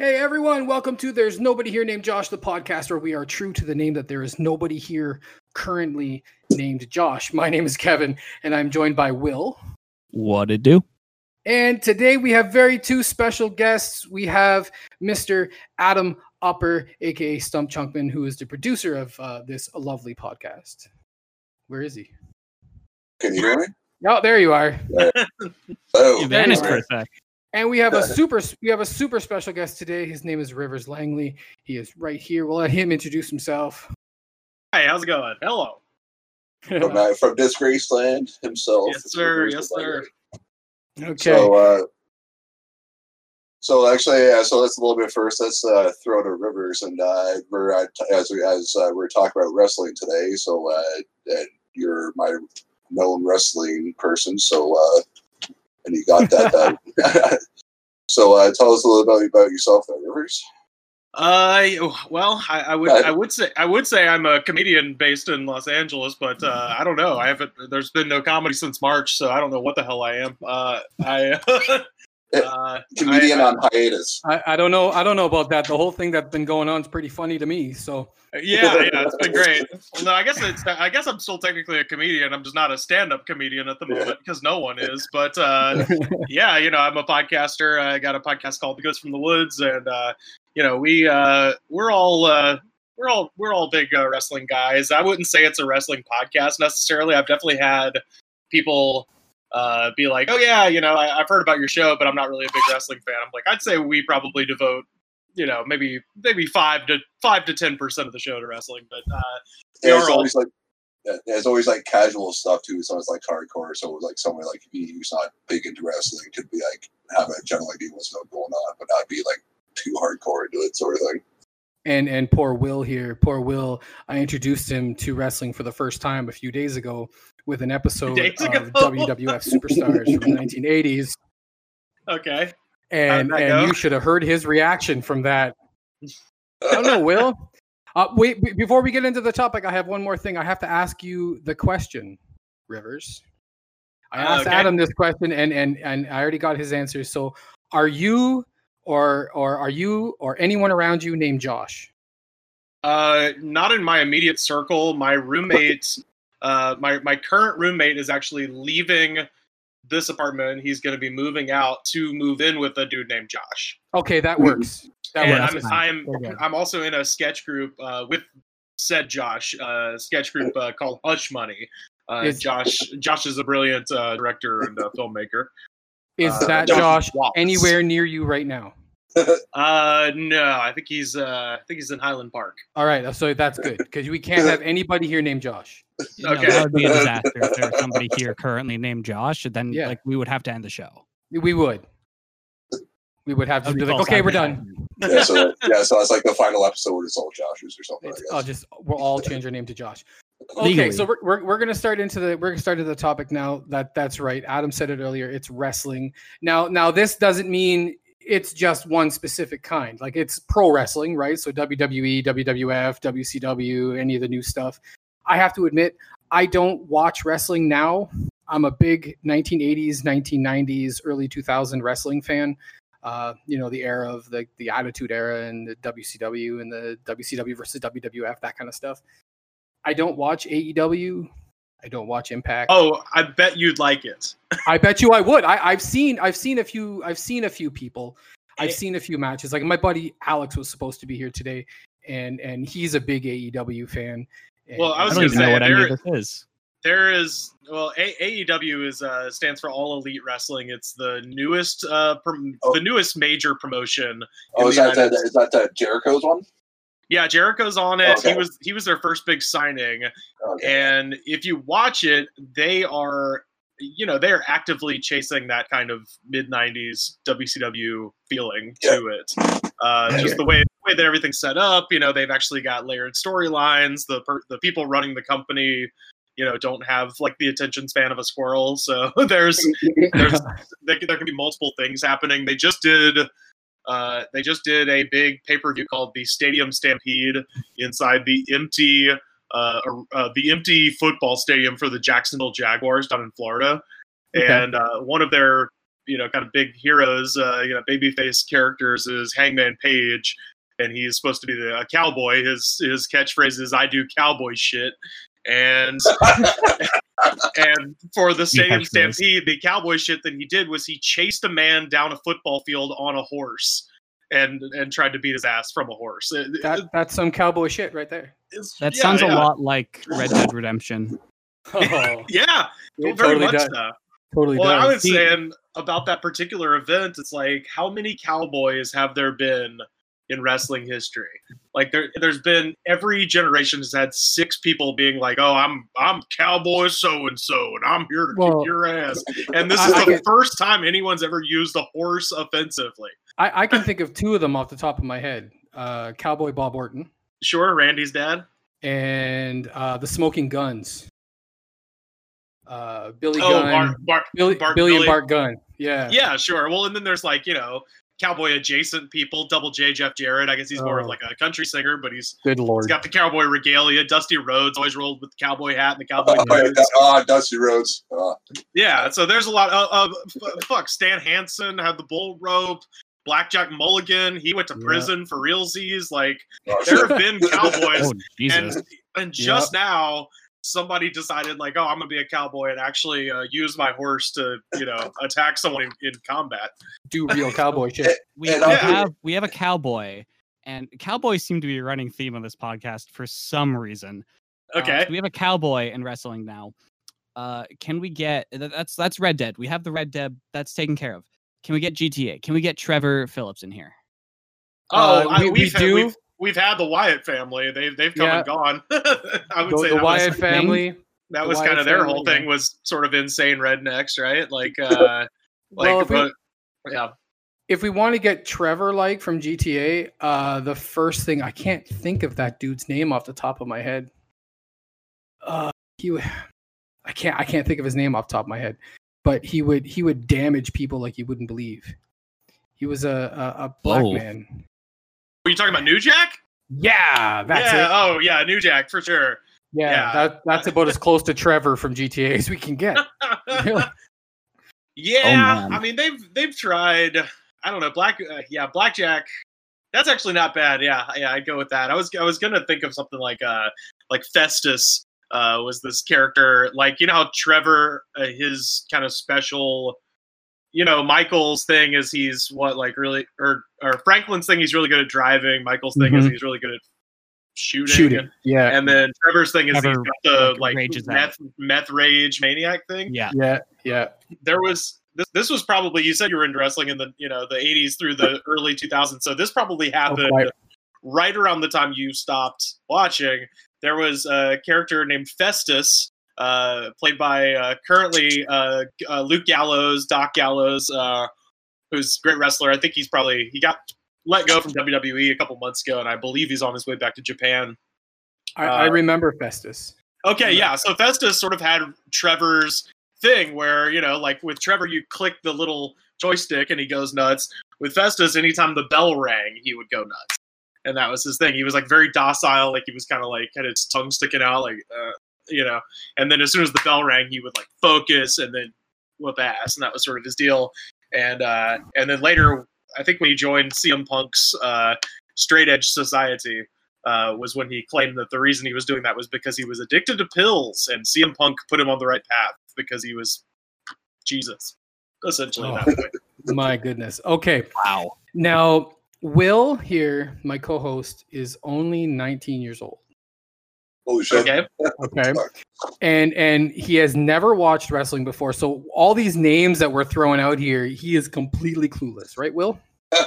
Hey everyone, welcome to There's Nobody Here Named Josh, the podcast where we are true to the name that there is nobody here currently named Josh. My name is Kevin, and I'm joined by Will. What it do? And today we have very two special guests. We have Mr. Adam Upper, aka Stump Chunkman, who is the producer of uh, this lovely podcast. Where is he? Can you hear me? Oh, there you are. Oh, You vanished for a sec. And we have a super we have a super special guest today. His name is Rivers Langley. He is right here. We'll let him introduce himself. Hi, how's it going? Hello. from, uh, from Disgraceland himself. Yes, sir. Yes, sir. okay. So, uh, so actually, yeah. So let's a little bit first. Let's uh, throw to Rivers, and uh, we're uh, t- as we as uh, we're talking about wrestling today. So, uh, and you're my known wrestling person. So, uh, and you got that. uh, so, uh, tell us a little bit about yourself, there, Rivers. Uh, well, I, I would, I would say, I would say I'm a comedian based in Los Angeles, but uh, I don't know. I haven't. There's been no comedy since March, so I don't know what the hell I am. Uh, I, uh, Comedian I- on hiatus. I, I don't know. I don't know about that. The whole thing that's been going on is pretty funny to me. So yeah, yeah, it's been great. Well, no, I guess it's. I guess I'm still technically a comedian. I'm just not a stand-up comedian at the moment because no one is. But uh, yeah, you know, I'm a podcaster. I got a podcast called The Goods from the Woods, and uh, you know, we uh, we're all uh, we're all we're all big uh, wrestling guys. I wouldn't say it's a wrestling podcast necessarily. I've definitely had people uh, be like, "Oh yeah, you know, I, I've heard about your show, but I'm not really a big wrestling fan." I'm like, I'd say we probably devote, you know, maybe maybe five to five to ten percent of the show to wrestling, but uh, Yeah, are it's all- always like yeah, there's always like casual stuff too. So it's like hardcore. So it like someone like me who's not big into wrestling could be like have a general idea what's going on, but not be like too hardcore into it, sort of thing. and and poor Will here. Poor Will. I introduced him to wrestling for the first time a few days ago with an episode Days of ago. WWF Superstars from the 1980s, okay. and and go? you should have heard his reaction from that. I don't know, Will. Uh, wait, before we get into the topic, I have one more thing. I have to ask you the question, Rivers. I Uh, asked okay. Adam this question, and and and I already got his answer. So, are you or or are you or anyone around you named Josh? Uh, not in my immediate circle. My roommate, uh, my my current roommate is actually leaving this apartment. He's going to be moving out to move in with a dude named Josh. Okay, that Mhm. works. That and works. I'm. I'm, We're. I'm also in a sketch group uh, with said Josh, uh, sketch group uh, called Hush Money. Uh, Is- Josh Josh is a brilliant uh, director and uh, filmmaker. Is uh, that Josh Josh anywhere near you right now? Uh, no, I think he's uh, I think he's in Highland Park. All right, so that's good because we can't have anybody here named Josh. No, Okay. that would be a disaster if there's somebody here currently named Josh. Then Yeah. like we would have to end the show. We would. We would have to be be like, okay, we're done. yeah, so yeah, so it's like the final episode is all Josh's or something. It's, I I'll just we'll all change our name to Josh. Okay, Legally. so we're, we're, we're gonna start into the we're gonna start into the topic now. That that's right. Adam said it earlier. It's wrestling. Now now this doesn't mean it's just one specific kind. Like it's pro wrestling, right? So WWE, WWF, WCW, any of the new stuff. I have to admit, I don't watch wrestling now. I'm a big 1980s, 1990s, early 2000 wrestling fan. Uh, you know, the era of the the Attitude Era and the WCW and the WCW versus WWF, that kind of stuff. I don't watch AEW. I don't watch Impact. Oh, I bet you'd like it. I bet you I would. I, I've seen I've seen a few I've seen a few people. I've Eh. seen a few matches. Like my buddy Alex was supposed to be here today, and and he's a big AEW fan. Well, I I was don't gonna say, what any there- of this is. There is well, a- AEW is uh, stands for All Elite Wrestling. It's the newest uh, prom- Oh. the newest major promotion. Oh, in is that, the, United is that the Jericho's one? Yeah, Jericho's on it. Okay. He was he was their first big signing, Okay. and if you watch it, they are you know they're actively chasing that kind of mid '90s WCW feeling to it. Uh, just the way the way that everything's set up. You know, they've actually got layered storylines. The per- the people running the company, you know, don't have like the attention span of a squirrel. So there's there's there, there can be multiple things happening. They just did uh, they just did a big pay per view called the Stadium Stampede inside the empty uh, uh, the empty football stadium for the Jacksonville Jaguars down in Florida. Okay. And uh, one of their you know kind of big heroes, uh, you know babyface characters is Hangman Page, and he's supposed to be the a cowboy. His his catchphrase is "I do cowboy shit," and and for the stadium catchphrase. stampede, the cowboy shit that he did was he chased a man down a football field on a horse. And, and tried to beat his ass from a horse. That that's some cowboy shit right there. it's- That yeah, sounds yeah. a lot like Red Dead Redemption. Oh, Yeah, it very totally much does. so. Totally Well, I does. was saying about that particular event, it's like how many cowboys have there been in wrestling history? Like there, there's been every generation has had six people being like, "Oh, I'm I'm cowboy so and so, and I'm here to Well, kick your ass." And this is I the get- first time anyone's ever used a horse offensively. I, I can think of two of them off the top of my head. Uh, Cowboy Bob Orton Sure, Randy's dad. and uh, the Smoking Gunns. Uh, Billy Oh, Gunn, Bart, Bart, Billy, Bart Billy and Bart Gunn. Yeah. yeah, sure. Well, and then there's like you know cowboy adjacent people. Double J, Jeff Jarrett. I guess he's more of Oh. like a country singer, but he's Good He's lord. got the cowboy regalia. Dusty Rhodes always rolled with the cowboy hat and the cowboy Oh, yeah, boots. oh, ah, Dusty Rhodes. Oh, Yeah, so there's a lot of, of fuck. Stan Hansen had the bull rope. Blackjack Mulligan, he went to Yeah. prison for realsies. Like oh, there shit. have been cowboys, Oh Jesus! and and just now somebody decided like, oh, I'm gonna be a cowboy and actually uh, use my horse to you know attack someone in, in combat. Do real cowboy shit. We, and we have we have a cowboy, and cowboys seem to be a running theme on this podcast for some reason. Uh, Okay, so we have a cowboy in wrestling now. Uh, can we get that's that's Red Dead? We have the Red Dead that's taken care of. Can we get GTA? Can we get Trevor Phillips in here? oh, Uh, I, we- we we've, had, do- we've we've had the Wyatt family. They've they've come Yeah. and gone. I would The, say the that was- Wyatt family. that The was Wyatt kind of their family, whole yeah. thing was sort of insane rednecks, right? Like, uh, like, Well, if we- yeah, if we want to get Trevor like from GTA, uh, the first thing I can't think of that dude's name off the top of my head. Uh, he, I can't, I can't think of his name off the top of my head, but he would, he would damage people like you wouldn't believe. He was a a, a black Oh. man. Were you talking about New Jack? Yeah, that's yeah, it. oh yeah, New Jack for sure. Yeah, yeah. That, that's about as close to Trevor from GTA as we can get. Really? yeah, man. I mean they've they've tried. I don't know, black. Uh, yeah, Blackjack. That's actually not bad. Yeah, yeah, I'd go with that. I was I was gonna think of something like uh like Festus uh was this character like you know how Trevor uh, his kind of special. You know, Michael's thing is he's what like really or or Franklin's thing he's really good at driving. Michael's thing is Mhm. he's really good at shooting. Shooting. Yeah, And then Trevor's thing is he's Trevor, got the like, like, rages out. meth meth rage maniac thing Yeah, yeah, yeah. there was this, this was probably you said you were into wrestling in the you know the 80s through the early 2000s so this probably happened quite. right around the time you stopped watching there was a character named festus played by uh, currently uh, uh, luke gallows doc gallows uh, who's a great wrestler i think he's probably he got let go from wwe a couple months ago and i believe he's on his way back to japan I, I Uh, remember Festus. Okay, yeah. So Festus sort of had Trevor's thing where, you know, like with Trevor, you click the little joystick and he goes nuts. With Festus, anytime the bell rang, he would go nuts. And that was his thing. He was like very docile, like he was kind of like had his tongue sticking out, like, uh, you know. And then as soon as the bell rang, he would like focus and then whoop ass. And that was sort of his deal. And uh, and then later, I think when he joined CM Punk's uh, Straight Edge Society, uh, was when he claimed that the reason he was doing that was because he was addicted to pills, and CM Punk put him on the right path because he was Jesus, essentially. Oh. My goodness. Okay. wow. Now, Will here, my co-host, is only 19 years old. Holy shit. Okay, Okay. And and he has never watched wrestling before. So all these names that we're throwing out here, he is completely clueless, right, Will?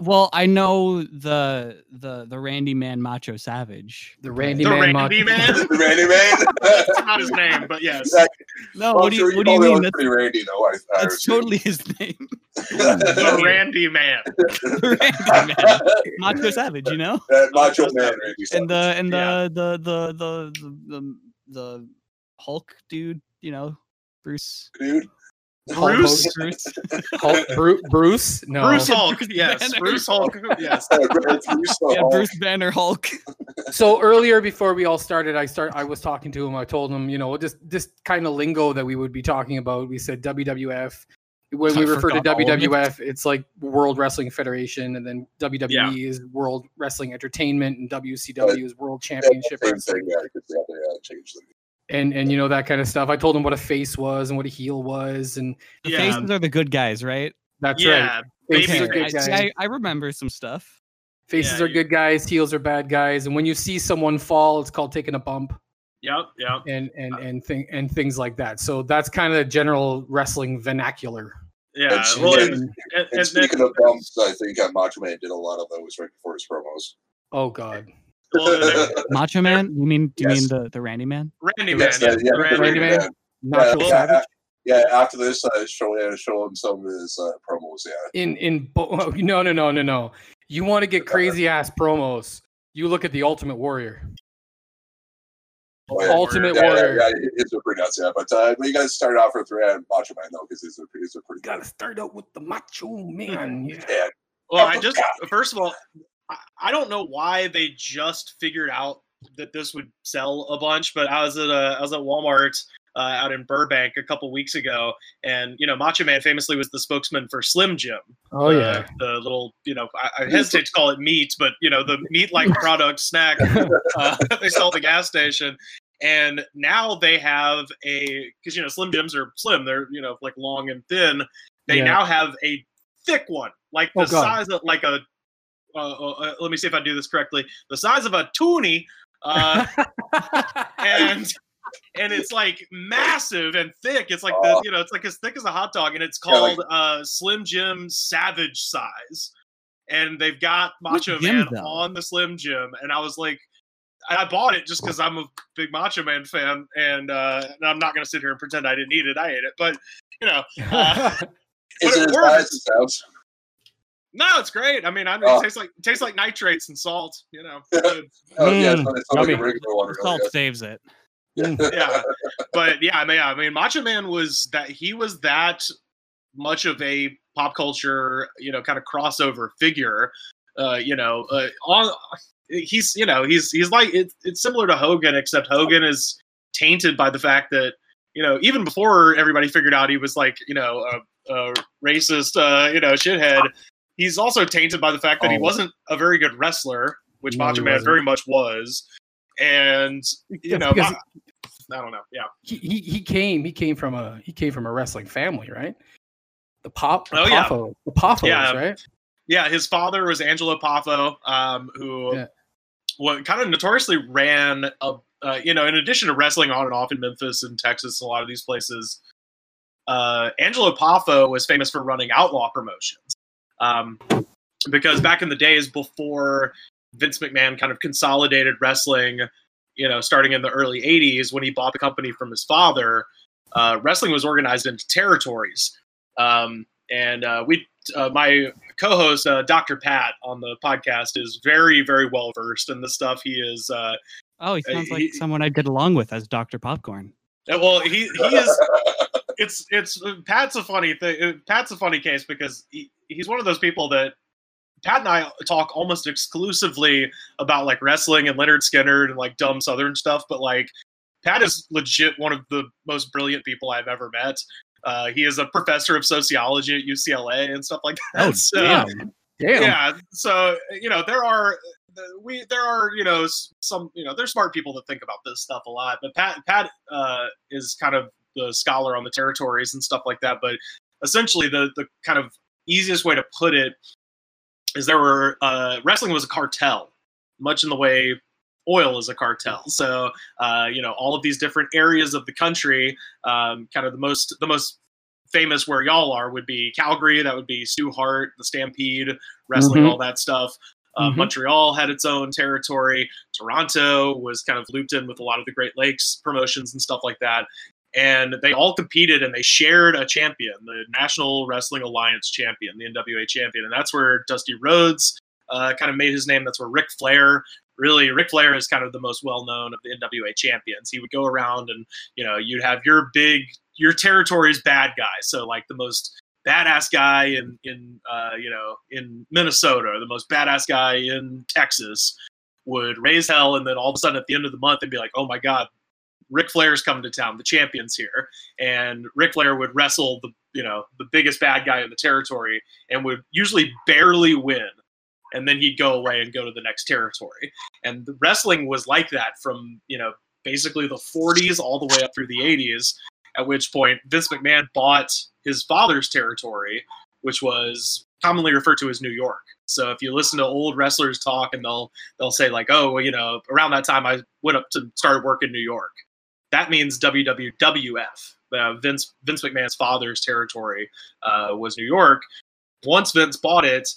Well, I know the the the Randy Man Macho Savage. The Randy the Man. Randy Macho- Man. Randy Man. That's not his name, but yes. No, Well, what do sure you what do you mean? That's, Pretty Randy, though. I, I that's totally his name. The Randy Man. the Randy Man, Macho Savage. You know, That Macho Man Randy. and the and the Yeah. the, the the the the the Hulk dude. You know, Bruce. dude. Hulk Bruce. Bruce. Hulk, Bru- Bruce? No. Bruce Hulk. Yes, Banner. Bruce Hulk. Yes. Bruce yeah, Bruce Banner Hulk. So earlier before we all started, I start I was talking to him. I told him, you know, just this kind of lingo that we would be talking about. We said WWF. when we refer to forgot all of it. WWF, it's like World Wrestling Federation, and then WWE Yeah. is World Wrestling Entertainment, and WCW is World Championship Same Wrestling, thing. Yeah, because they have uh, change them. And and you know that kind of stuff. I told him what a face was and what a heel was, and The Yeah. faces are the good guys, right? that's right. Faces baby are good I, guys. I, I remember some stuff. Faces Yeah, are you- good guys. Heels are bad guys. And when you see someone fall, it's called taking a bump, Yep, yep. and and and thing and things like that. So that's kind of the general wrestling vernacular. Yeah. And Well, and- and, And- and, And and, speaking of bumps, I think uh, Macho Man did a lot of those right before his promos. oh God, well, Macho Man? You mean do you Yes. mean the, the Randy Man? Randy Man, Yes, yeah, yeah, Randy, Randy Man. Man. Yeah, Nacho yeah, Savage. a- yeah, after this, uh, show, yeah, show him some of his uh, promos. Yeah, in in bo- no no no no no. You want to get crazy ass promos? You look at the Ultimate Warrior. Oh, yeah. Ultimate yeah, yeah, Warrior. yeah, it- it's a pretty nuts. Yeah, but uh, but you guys started off with uh, Macho Man though, because he's a he's a pretty Got to start out with the Macho Man. Yeah. Yeah, Well, I just first of all, I, I don't know why they just figured out that this would sell a bunch, but I was at a, I was at Walmart uh, out in Burbank a couple weeks ago, and you know, Macho Man famously was the spokesman for Slim Jim. Oh yeah. the little you know I, I hesitate to call it meat, but you know the meat-like product snack uh, they sell at the gas station. And now they have a because you know Slim Jims are slim, they're you know like long and thin. They Yeah. now have a thick one, like the Oh, size of like a. Uh, uh, uh, let me see if I do this correctly. The size of a toonie, uh, and and it's like massive and thick. It's like the Oh. you know it's like as thick as a hot dog, and it's Yeah, like- called uh, Slim Jim Savage size. And they've got Macho Jim, Man though? on the Slim Jim, and I was like, I I bought it just because I'm a big Macho Man fan, and, uh, and I'm not gonna sit here and pretend I didn't eat it. I ate it, but you know, uh, is But it it as works. bad as it sounds? No, it's great. I mean, I mean Oh. it tastes like it tastes like nitrates and salt. You know, good. Oh, yeah, it's Mm, not, it's not like a yummy. regular one. The Really. salt saves it. yeah but yeah I mean, yeah, I mean macho man was that he was that much of a pop culture you know kind of crossover figure uh you know uh, on he's you know he's he's like it's it's similar to hogan except hogan is tainted by the fact that you know even before everybody figured out he was like you know a, a racist uh you know shithead he's also tainted by the fact that he Oh. wasn't a very good wrestler which No, macho man wasn't. very much was and you know Ma- I don't know. Yeah. he, he he came he came from a he came from a wrestling family, right? The pop the Oh, yeah. Poffo, the Poffos, Yeah. right? Yeah. His father was Angelo Poffo, um, who Yeah. what kind of notoriously ran a, uh, you know, in addition to wrestling on and off in Memphis and Texas, a lot of these places, uh, Angelo Poffo was famous for running outlaw promotions. Um, because back in the days before Vince McMahon kind of consolidated wrestling, you know, starting in the early 80s when he bought the company from his father, uh, wrestling was organized into territories. Um, and uh, we, uh, my co-host uh, Dr. Pat on the podcast is very, very well versed in the stuff. He is, uh, Oh, he Uh, sounds like he- someone I'd get along with as Dr. Popcorn. well, he he is. It's it's Pat's a funny thing. Pat's a funny case because he, he's one of those people that Pat and I talk almost exclusively about like wrestling and Lynyrd Skynyrd and like dumb Southern stuff, but like Pat is legit one of the most brilliant people I've ever met. Uh, he is a professor of sociology at UCLA and stuff like that. Oh, So- damn. Damn. yeah so you know there are we there are you know some you know there's smart people that think about this stuff a lot but pat pat uh, is kind of the scholar on the territories and stuff like that but essentially the the kind of easiest way to put it is there were uh, wrestling was a cartel much in the way oil is a cartel so uh, you know all of these different areas of the country um, kind of the most the most famous where y'all are would be calgary that would be stu hart the stampede wrestling Mhm. all that stuff uh, Mhm. montreal had its own territory toronto was kind of looped in with a lot of the great lakes promotions and stuff like that and they all competed and they shared a champion the national wrestling alliance champion the nwa champion and that's where dusty rhodes uh, kind of made his name that's where Ric flair really Ric Flair is kind of the most well known of the NWA champions. He would go around and you know you'd have your big your territory's bad guy. So like the most badass guy in in uh, you know in Minnesota the most badass guy in Texas would raise hell, and then all of a sudden at the end of the month they'd be like, oh my god. Ric Flair's coming to town. The champion's here, and Ric Flair would wrestle the you know the biggest bad guy in the territory and would usually barely win. And then he'd go away and go to the next territory. And the wrestling was like that from you know basically the 40s all the way up through the 80s at which point vince mcmahon bought his father's territory which was commonly referred to as new york. So if you listen to old wrestlers talk and they'll they'll say like oh well, you know around that time i went up to started work in new york that means wwwf uh, Vince Vince McMahon's father's territory uh, was New York. Once Vince bought it,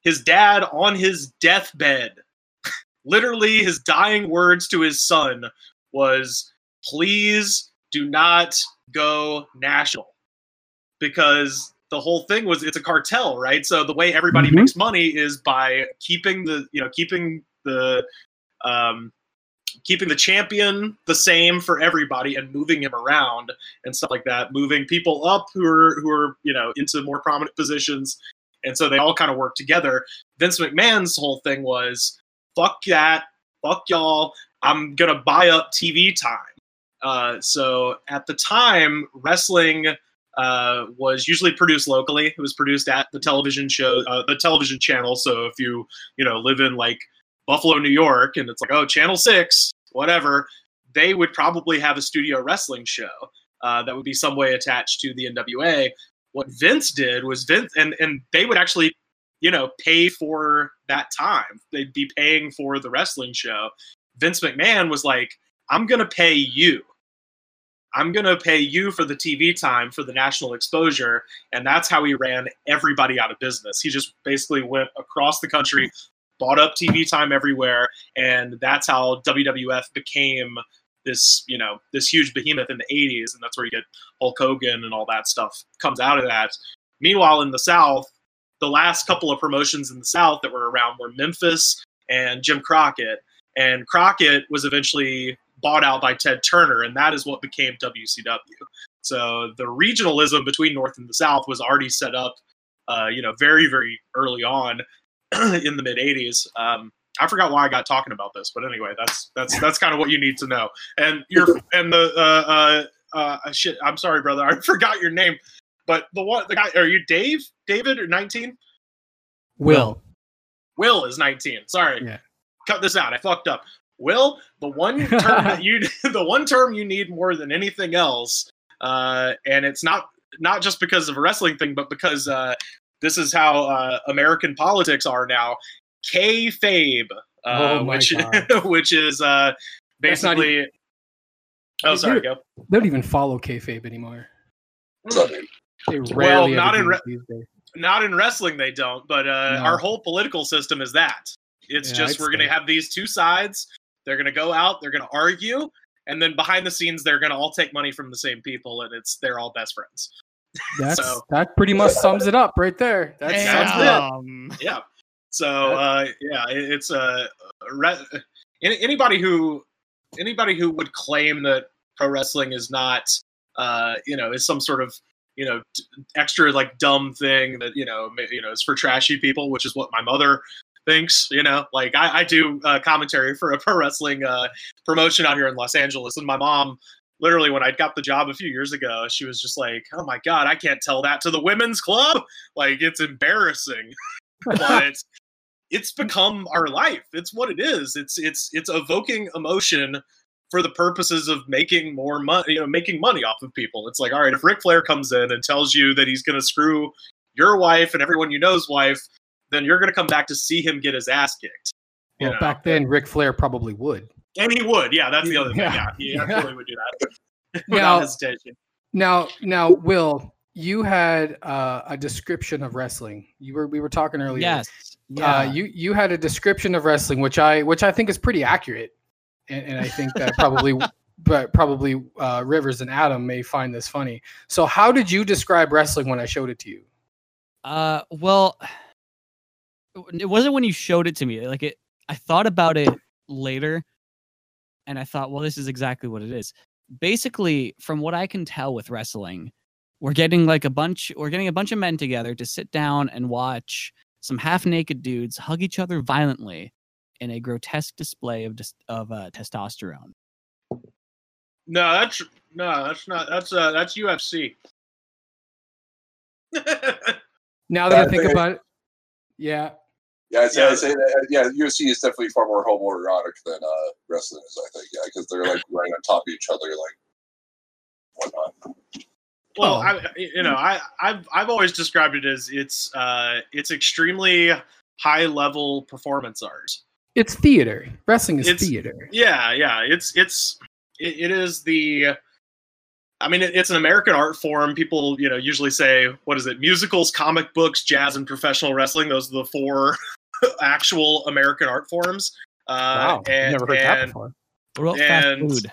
his dad on his deathbed, literally his dying words to his son was, "Please do not go national," because the whole thing was it's a cartel, right? So the way everybody Mhm. makes money is by keeping the you know keeping the um, keeping the champion the same for everybody and moving him around and stuff like that, moving people up who are who are you know into more prominent positions, and so they all kind of work together. Vince McMahon's whole thing was fuck that, fuck y'all. I'm gonna buy up TV time. Uh, so at the time, wrestling uh, was usually produced locally. It was produced at the television show, uh, the television channel. So if you you know live in like Buffalo, New York, and it's like oh Channel Six, whatever, they would probably have a studio wrestling show uh, that would be some way attached to the NWA. What Vince did was Vince, and and they would actually you know pay for that time. They'd be paying for the wrestling show. Vince McMahon was like, I'm gonna pay you. I'm going to pay you for the TV time for the national exposure. And that's how he ran everybody out of business. He just basically went across the country, bought up TV time everywhere. And that's how WWF became this, you know, this huge behemoth in the 80s. And that's where you get Hulk Hogan and all that stuff comes out of that. Meanwhile, in the South, the last couple of promotions in the South that were around were Memphis and Jim Crockett. And Crockett was eventually bought out by Ted Turner, and that is what became WCW. So the regionalism between North and the South was already set up, uh, you know, very very early on in the mid '80s. Um, I forgot why I got talking about this, but anyway, that's that's that's kind of what you need to know. And you're and the uh, uh, uh, shit. I'm sorry, brother, I forgot your name. But the one, the guy, are you Dave? David or 19? Will. Will is 19. Sorry. Yeah. Cut this out. I fucked up. Will, the one term that you the one term you need more than anything else, uh, and it's not not just because of a wrestling thing, but because uh, this is how uh, American politics are now. Kayfabe, uh, Oh which which is uh, That's not basically. Oh, sorry. Go. They don't even follow kayfabe anymore. What's? They rarely not in re- these days. Not in wrestling, they don't. But uh, No. our whole political system is that. It's Yeah, just I'd we're going to have these two sides. They're going to go out. They're going to argue, and then behind the scenes, they're going to all take money from the same people, and it's they're all best friends. That's So- that pretty much sums it up right there. That sums it up. Yeah. So uh, yeah, it, it's a uh, re- anybody who anybody who would claim that pro wrestling is not uh, you know is some sort of you know extra like dumb thing that you know you know is for trashy people, which is what my mother thinks. You know, like I, I do uh, commentary for a pro wrestling uh, promotion out here in Los Angeles, and my mom. Literally, when I got the job a few years ago, she was just like, "Oh my god, I can't tell that to the women's club. Like, it's embarrassing." but it's become our life. It's what it is. It's it's it's evoking emotion for the purposes of making more money, you know, making money off of people. It's like, all right, if Ric Flair comes in and tells you that he's going to screw your wife and everyone you know's wife, then you're going to come back to see him get his ass kicked. You Well, know? back then, Ric Flair probably would. And he would. Yeah, that's the other thing. Yeah. Yeah, he Yeah. absolutely would do that Now- without hesitation. Now, now, Will, you had uh, a description of wrestling. You were we were talking earlier. Yes. Yeah. Uh, you you had a description of wrestling, which I which I think is pretty accurate, and, and I think that probably, but probably uh, Rivers and Adam may find this funny. So, how did you describe wrestling when I showed it to you? Uh, well, it wasn't when you showed it to me. Like it, I thought about it later, and I thought, well, this is exactly what it is. Basically, from what I can tell with wrestling, we're getting like a bunch, we're getting a bunch of men together to sit down and watch some half-naked dudes hug each other violently in a grotesque display of of uh, testosterone. No, that's no, that's not. That's uh, that's UFC. Now that I think about it, yeah, Yeah, I'd say, Yeah. I'd say that. Yeah, UFC is definitely far more homoerotic than uh, wrestling is. I think. Yeah, because they're like right on top of each other, like whatnot. Well, Oh. I, you know, I, I've I've always described it as it's uh, it's extremely high level performance art. it's theater. Wrestling is It's- theater. Yeah, yeah, it's it's it, it is the. I mean, it, it's an American art form. People, you know, usually say, "What is it? Musicals, comic books, jazz, and professional wrestling." Those are the four actual American art forms. Uh, wow, and, never heard that before. What about And- fast food?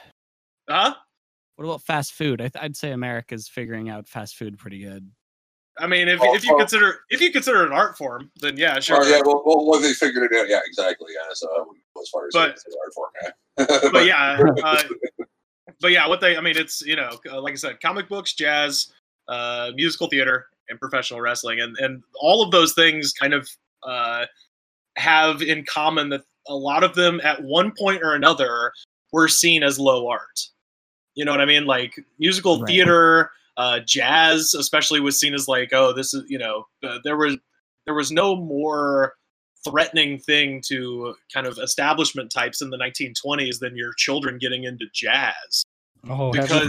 Huh? What about fast food? I th- I'd say America's figuring out fast food pretty good. I mean, if, Oh, if you oh. consider if you consider it an art form, then yeah, sure. Oh yeah, well, well, well, they figured it out. Yeah, exactly. Yeah, so I wouldn't go as far as But- saying it's an art form. Yeah. but yeah, uh, but yeah, what they I mean, it's you know, uh, like I said, comic books, jazz, uh, musical theater, and professional wrestling, and and all of those things kind of uh, have in common that a lot of them at one point or another were seen as low art. You know what I mean? Like musical Right. theater, uh, jazz, especially was seen as like, oh, this is you know, uh, there was there was no more threatening thing to kind of establishment types in the 1920s than your children getting into jazz. Oh, Because-.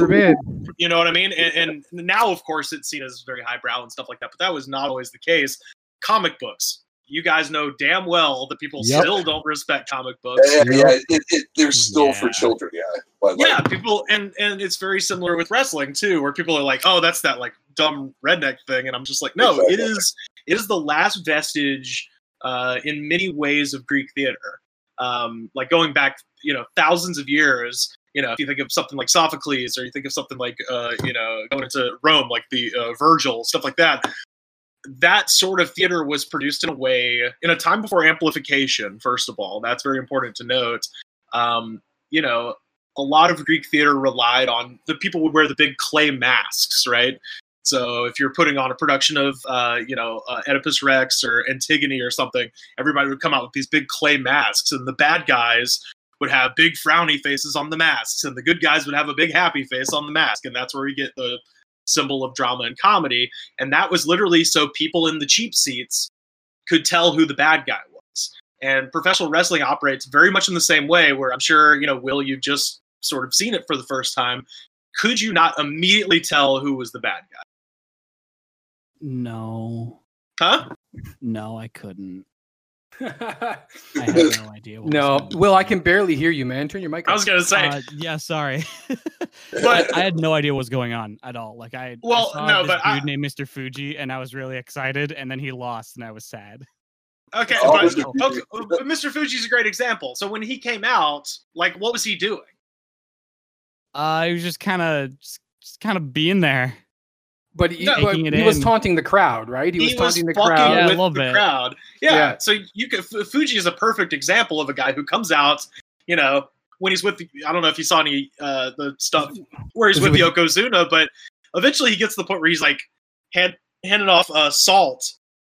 You know what I mean? And, and now, of course, it's seen as very highbrow and stuff like that, but that was not always the case. Comic books. You guys know damn well that people Yep. still don't respect comic books. yeah, yeah, it, it, they're still for children. Yeah, but like, Yeah, people, and and it's very similar with wrestling too, where people are like, "Oh, that's that like dumb redneck thing," and I'm just like, "No, it Exactly. is it is the last vestige uh, in many ways of Greek theater. Um, like going back, you know, thousands of years. You know, if you think of something like Sophocles, or you think of something like, uh, you know, going into Rome, like the uh, Virgil, stuff like that. That sort of theater was produced in a way in a time before amplification. First of all, that's very important to note. Um, you know, a lot of Greek theater relied on the people would wear the big clay masks, right? So if you're putting on a production of, uh, you know, uh, Oedipus Rex or Antigone or something, everybody would come out with these big clay masks, and the bad guys would have big frowny faces on the masks, and the good guys would have a big happy face on the mask, and that's where we get the symbol of drama and comedy. And that was literally so people in the cheap seats could tell who the bad guy was. And professional wrestling operates very much in the same way, where I'm sure, you know, Will, you've just sort of seen it for the first time. Could you not immediately tell who was the bad guy? No, Huh? no, I couldn't. I had no idea. What no, was Will, I can barely hear you, man. Turn your mic. I up. was gonna say, Uh, yeah, sorry. but I had no idea what was going on at all. Like I, I Well, saw no, this but dude I- named Mr. Fuji, and I was really excited, and then he lost, and I was sad. okay, Oh, but Mr. okay, Mr. Fuji's a great example. So when he came out, like, what was he doing? Uh, he was just kind of, just, just kind of being there. But he, No. but Taking it he was taunting the crowd, right? He, was taunting the crowd. Yeah, a with little the bit. crowd. Yeah. Yeah. So you could Fuji is a perfect example of a guy who comes out, you know, when he's with. The, I don't know if you saw any uh the stuff where he's Was it with with- Yokozuna, but eventually he gets to the point where he's like hand handing off uh, salt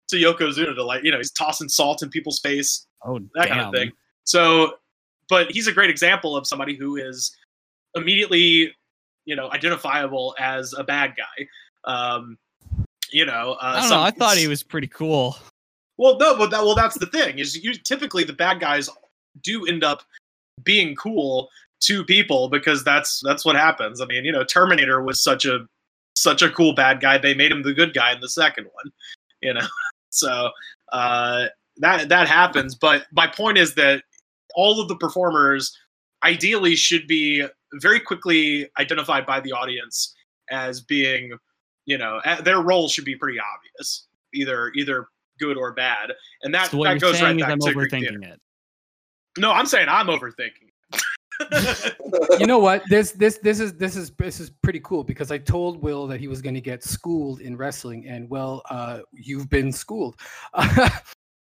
to Yokozuna to like you know he's tossing salt in people's face Oh, that damn. kind of thing. So, but he's a great example of somebody who is immediately, you know, identifiable as a bad guy. Um, you know, uh, I don't some- know. I thought he was pretty cool. Well, no, but that well, that's the thing is you typically the bad guys do end up being cool to people because that's that's what happens. I mean, you know, Terminator was such a such a cool bad guy. They made him the good guy in the second one. You know, so uh, that that happens. But my point is that all of the performers ideally should be very quickly identified by the audience as being, you know, their role should be pretty obvious, either either good or bad, and that so what that you're goes right saying is back I'm to overthinking it. No, I'm saying I'm overthinking. you know what? This this this is this is this is pretty cool because I told Will that he was going to get schooled in wrestling, and well, uh, you've been schooled.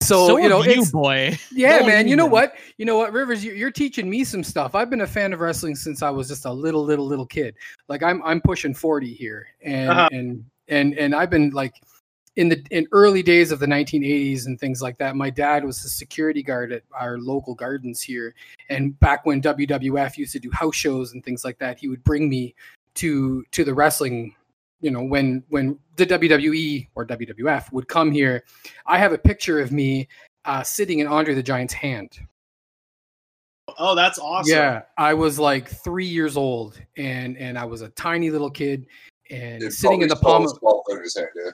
so, you know, have you boy. yeah, Go man. You know what? You know what, Rivers? You, you're teaching me some stuff. I've been a fan of wrestling since I was just a little, little, little kid. Like I'm, I'm pushing forty here, and Uh-huh. and and and I've been like in the in early days of the 1980s and things like that. My dad was a security guard at our local gardens here, and back when WWF used to do house shows and things like that, he would bring me to to the wrestling you know when when the WWE or WWF would come here, I have a picture of me uh, sitting in Andre the Giant's hand. Oh, that's awesome. Yeah, I was like three years old, and and I was a tiny little kid, and It's sitting in the palm. Of, his hand, yeah.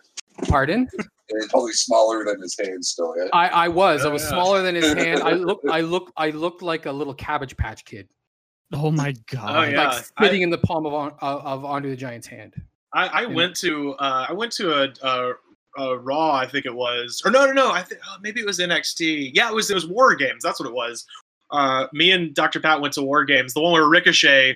pardon? It's probably smaller than his hand still, yeah. I I was. I was yeah. smaller than his hand. I look. I look. I looked like a little Cabbage Patch Kid, Oh my god. yeah. like I- sitting in the palm of An- of of Andre the Giant's hand. I, I went to uh, I went to a, a, a Raw, I think it was, or no, no, no, I think oh, maybe it was NXT. Yeah, it was it was War Games. That's what it was. Uh, me and Dr. Pat went to War Games, the one where Ricochet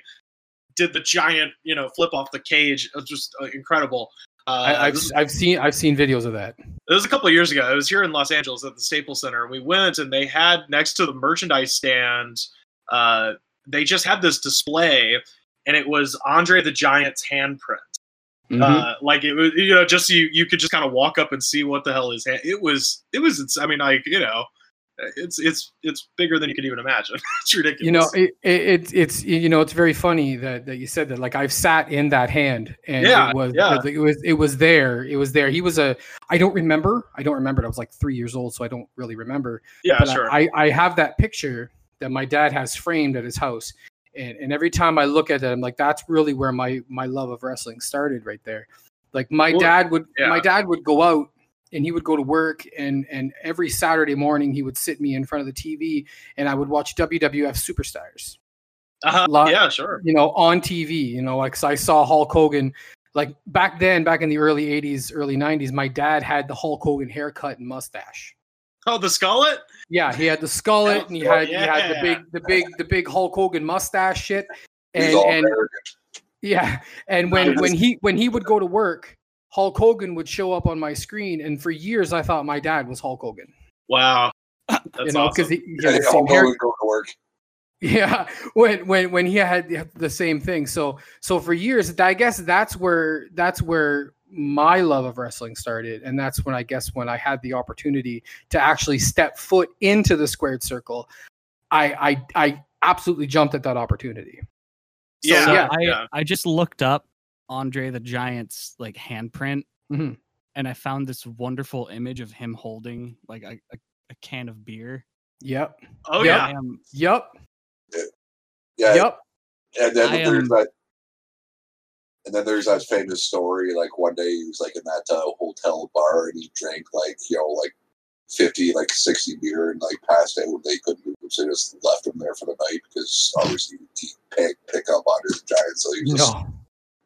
did the giant, you know, flip off the cage. It was just uh, incredible. Uh, I, I've was- I've seen I've seen videos of that. it was a couple of years ago. It was here in Los Angeles at the Staples Center. We went and they had next to the merchandise stand, uh, they just had this display, and it was Andre the Giant's handprint. Mm-hmm. Uh, like it was, you know, just so you you could just kind of walk up and see what the hell is. hand- It was, it was. It's, I mean, like you know, it's it's it's bigger than you can even imagine. it's ridiculous. you know it, it, it it's you know it's very funny that, that you said that like i've sat in that hand and Yeah, it was yeah. it was it was there it was there he was a i don't remember i don't remember i was like three years old so i don't really remember yeah, but sure. I, I have that picture that my dad has framed at his house and, and every time i look at it i'm like that's really where my my love of wrestling started right there like my Well, dad would yeah. my dad would go out and he would go to work and and every saturday morning he would sit me in front of the tv and i would watch wwf superstars uh-huh. lot- yeah, sure. you know, on TV, you know, like I saw Hulk Hogan, like back then, back in the early 80s, early 90s, my dad had the Hulk Hogan haircut and mustache. Oh, the skullet. Yeah, he had the skullet and he had he had the big the big the big Hulk Hogan mustache shit. He's And all and yeah, and when Nice. when he when he would go to work, Hulk Hogan would show up on my screen and for years I thought my dad was Hulk Hogan. Wow, that's you know, because awesome. he, he Yeah, had the yeah, same Hulk hair, Hogan going to work. Yeah, when when when he had the- the same thing. So so for years, I guess that's where that's where my love of wrestling started, and that's when I guess when I had the opportunity to actually step foot into the squared circle, I I I absolutely jumped at that opportunity. So, yeah, So yeah, I, yeah. I just looked up Andre the Giant's like handprint Mhm. and I found this wonderful image of him holding like a, a, a can of beer. Yep, Oh Yeah. yeah. Am yep, Yeah, yep. and then I there's am- that. And then there's that famous story, like one day he was like in that uh, hotel bar and he drank like you know like fifty, like sixty beer and like passed out. and They couldn't move him, so they just left him there for the night because obviously he pick pick up on his giant, so he just No,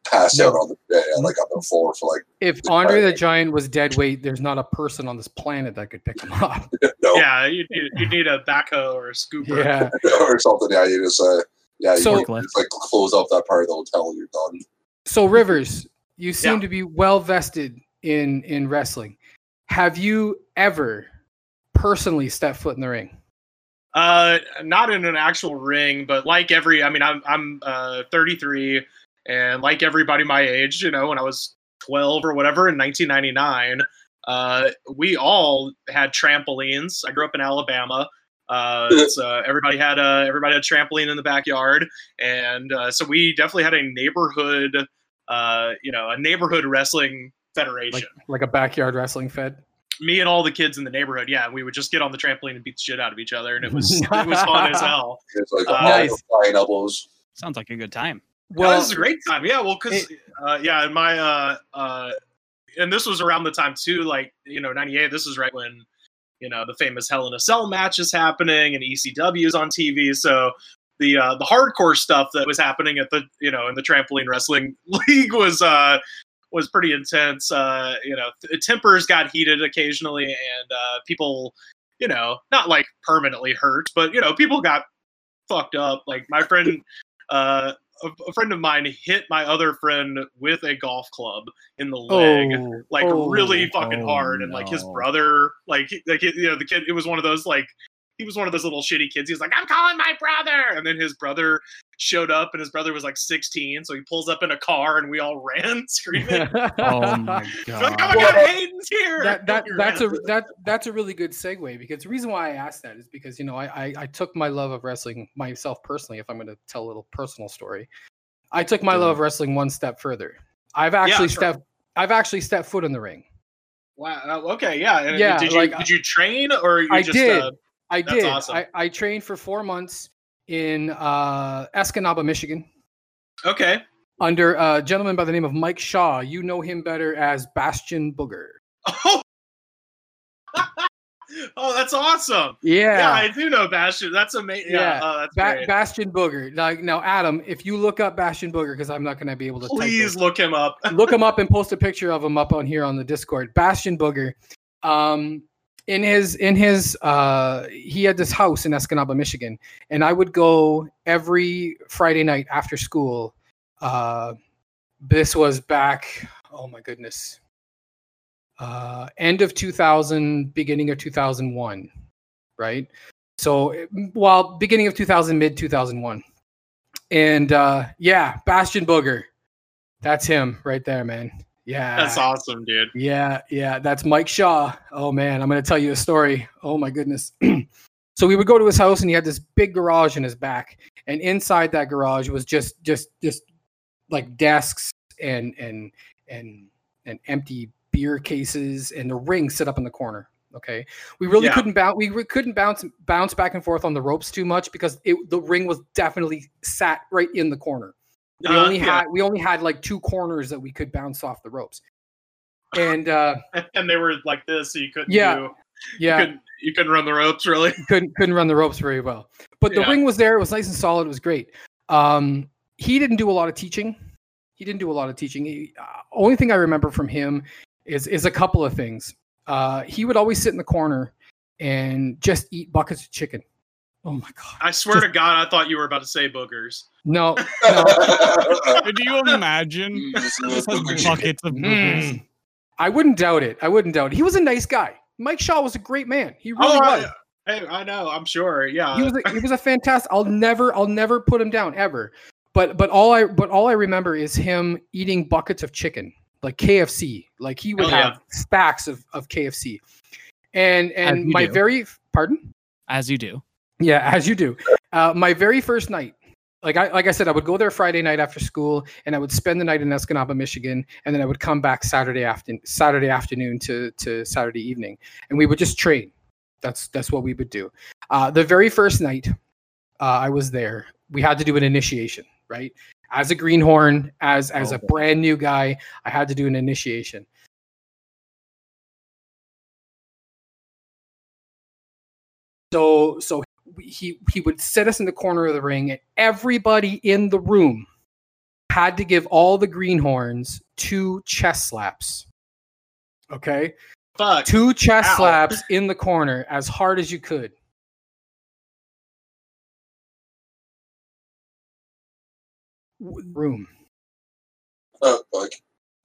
passed No. out on the bed, like on the floor for like if The Andre the giant. Giant was dead weight, there's not a person on this planet that could pick him up. no Yeah, you need you need a backhoe or a scooper. Yeah. or something. Yeah, you just uh yeah, So- you just like close up that part of the hotel and you're done. So Rivers, you seem Yeah. to be well vested in in wrestling. Have you ever personally stepped foot in the ring? Uh, not in an actual ring, but like every, I mean, I'm I'm uh 33, and like everybody my age, you know, when I was 12 or whatever in 1999, uh, we all had trampolines. I grew up in Alabama. Uh, it's, uh, everybody had a everybody had a trampoline in the backyard, and uh, so we definitely had a neighborhood, uh, you know, a neighborhood wrestling federation. Like like a backyard wrestling fed? Me and all the kids in the neighborhood, yeah, we would just get on the trampoline and beat the shit out of each other, and it was it was fun as hell. It's like Uh, Nice. flying elbows. sounds like a good time. Well, Well, this is a great time. Yeah, well, because uh, yeah, and my uh, uh, and this was around the time too, like you know, '98. This is right when you know the famous Hell in a Cell match is happening, and ECW is on TV. So the uh, the hardcore stuff that was happening at the you know in the trampoline wrestling league was uh was pretty intense. Uh, you know, th- tempers got heated occasionally, and uh, people, you know, not like permanently hurt, but you know, people got fucked up. Like my friend, uh, a, a friend of mine hit my other friend with a golf club in the leg, oh, like oh, really fucking oh, hard, and like his brother, like like you know the kid, it was one of those like. He was one of those little shitty kids. He was like, "I'm calling my brother," and then his brother showed up, and his brother was like 16, so he pulls up in a car, and we all ran screaming. Oh my We're like, oh my god. god, Hayden's here! that that that's a that that's a really good segue because the reason why I asked that is because you know I I, I took my love of wrestling myself personally. If I'm going to tell a little personal story, I took my love of wrestling one step further. I've actually sure. stepped. I've actually stepped foot in the ring. Wow. uh, Okay. Yeah. and Yeah, Did you like, did you train or you I just? did. Uh, I That's did. awesome. I, I trained for four months in uh, Escanaba, Michigan, okay. under a gentleman by the name of Mike Shaw. You know him better as Bastion Booger. Oh. oh, that's awesome. Yeah. Yeah, I do know Bastion. That's amazing. Yeah. Yeah. Oh, that's Ba- great. Bastion Booger. Like now, Adam, if you look up Bastion Booger, because I'm not going to be able to Please look him up. look him up and post a picture of him up on here on the Discord. Bastion Booger. Um, in his in his uh, he had this house in Escanaba, Michigan, and I would go every Friday night after school. Uh, this was back. Oh my goodness. Uh, end of 2000, beginning of 2001, right? So, well, beginning of 2000, mid 2001, and uh, yeah, Bastion Booger. That's him right there, man. Yeah. That's awesome, dude. Yeah, yeah, that's Mike Shaw. Oh man, I'm gonna tell you a story. Oh my goodness. so we would go to his house and he had this big garage in his back, and inside that garage was just just just like desks and and and and empty beer cases and the ring set up in the corner. Okay, we really Yeah. couldn't bounce. We re- couldn't bounce bounce back and forth on the ropes too much because it, the ring was definitely sat right in the corner we Uh, only yeah. had we only had like two corners that we could bounce off the ropes and uh and they were like this, so you couldn't. Yeah. do, you yeah couldn't you couldn't run the ropes really. couldn't couldn't run the ropes very well but the Yeah. ring was there it was nice and solid it was great um he didn't do a lot of teaching he didn't do a lot of teaching he, uh, only thing i remember from him is is a couple of things uh he would always sit in the corner and just eat buckets of chicken oh my god I swear to God, I thought you were about to say boogers. no no Could you imagine? Buckets of boogers. Mm. i wouldn't doubt it i wouldn't doubt it he was a nice guy mike shaw was a great man he really oh, was I, hey, I know. I'm sure. Yeah. he was a, he was a fantastic. I'll never I'll never put him down ever. But but all I but all I remember is him eating buckets of chicken like KFC. Like he would Oh, yeah. have stacks of of KFC. And and my do. very pardon As you do. Yeah as you do. Uh, my very first night. Like I like I said, I would go there Friday night after school, and I would spend the night in Escanaba, Michigan, and then I would come back Saturday afternoon, Saturday afternoon to to Saturday evening, and we would just train. That's that's what we would do. Uh, the very first night uh, I was there, we had to do an initiation, right? As a greenhorn, as as a brand new guy, I had to do an initiation. So so he he would set us in the corner of the ring, and everybody in the room had to give all the greenhorns two chest slaps. Okay, Fuck. two chest Ow. slaps in the corner as hard as you could. Room. Oh, fuck.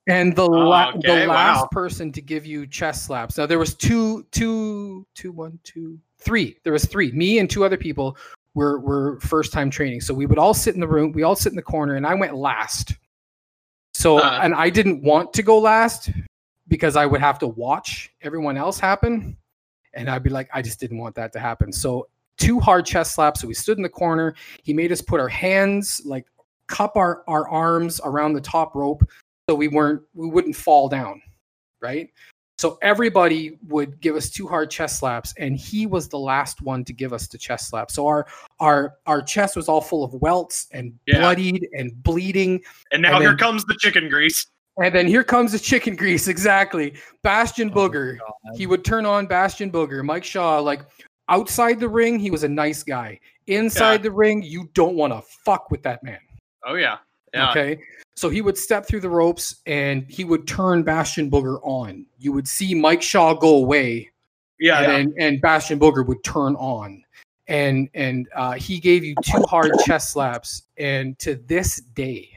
And the Oh, okay, the last wow. person to give you chest slaps. Now there was two, two, two, one, two, three. There was three. Me and two other people were were first time training. So we would all sit in the room. We all sit in the corner, and I went last. So Uh. and I didn't want to go last because I would have to watch everyone else happen, and I'd be like, I just didn't want that to happen. So two hard chest slaps. So we stood in the corner. He made us put our hands like cup our, our arms around the top rope so we weren't we wouldn't fall down right so everybody would give us two hard chest slaps and he was the last one to give us the chest slap so our our our chest was all full of welts and Yeah. bloodied and bleeding And now and here then- comes the chicken grease. and then here comes the chicken grease exactly bastion Oh booger God. he would turn on Bastion Booger, Mike Shaw. Like outside the ring, he was a nice guy. Inside the ring, you don't want to fuck with that man. Oh yeah. Yeah. Okay. So he would step through the ropes and he would turn Bastion Booger on. You would see Mike Shaw go away Yeah. and yeah. and Bastion Booger would turn on. And and uh, he gave you two hard chest slaps. And to this day,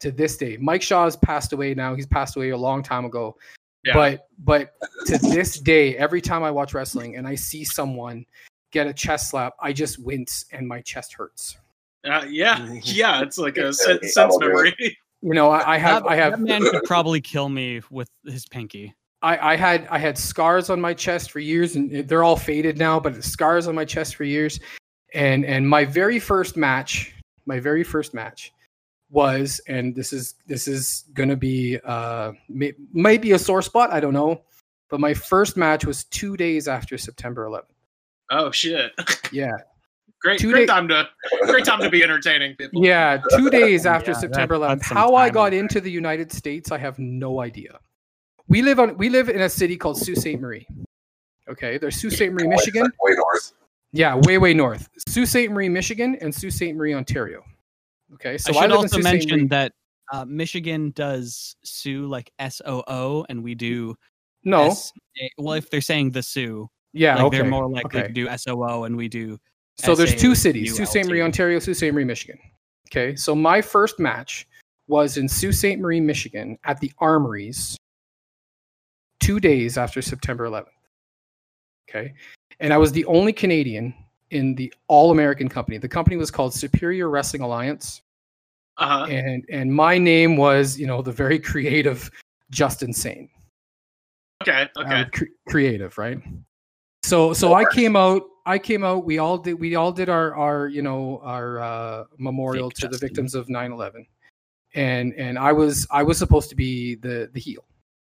to this day, Mike Shaw has passed away now. He's passed away a long time ago. Yeah. But but to this day, every time I watch wrestling and I see someone get a chest slap, I just wince and my chest hurts. Uh, yeah. Yeah. It's like a sen- Yeah, sense I'll do it. memory. You know, I, I have that, I have that man could probably kill me with his pinky. I, I had I had scars on my chest for years, and they're all faded now. But scars on my chest for years, and and my very first match, my very first match, was, and this is this is gonna be uh may, might be a sore spot. I don't know, but my first match was two days after September 11th. Oh shit! Yeah, great, Two great day- time to great time to be entertaining people. yeah, two days after Yeah, September 11th. How I got in into the United States, I have no idea. We live on we live in a city called Sault Ste. Marie. Okay, there's Sault Ste. Marie, Michigan. Way north. Yeah, way way north. Sault Ste. Marie, Michigan, and Sault Ste. Marie, Ontario. Okay, so I should live in also Sault mention that uh, Michigan does Soo like S O O, and we do No, S- well, if they're saying the Soo, yeah, like okay. they're more likely okay. to do S O O, and we do. So there's two cities: SAULT. Ste. Marie, Ontario, Sault Ste. Marie, Michigan. Okay, so my first match was in Sault Ste. Marie, Michigan, at the Armories, two days after September 11th. Okay, and I was the only Canadian in the all-American company. The company was called Superior Wrestling Alliance, Uh huh. and and my name was, you know, the very creative Justin Sane. Okay. uh, Okay. cre- creative, right? So so I came out. I came out. We all did. We all did our our you know our uh, memorial to the victims of 9/11, and and I was I was supposed to be the the heel.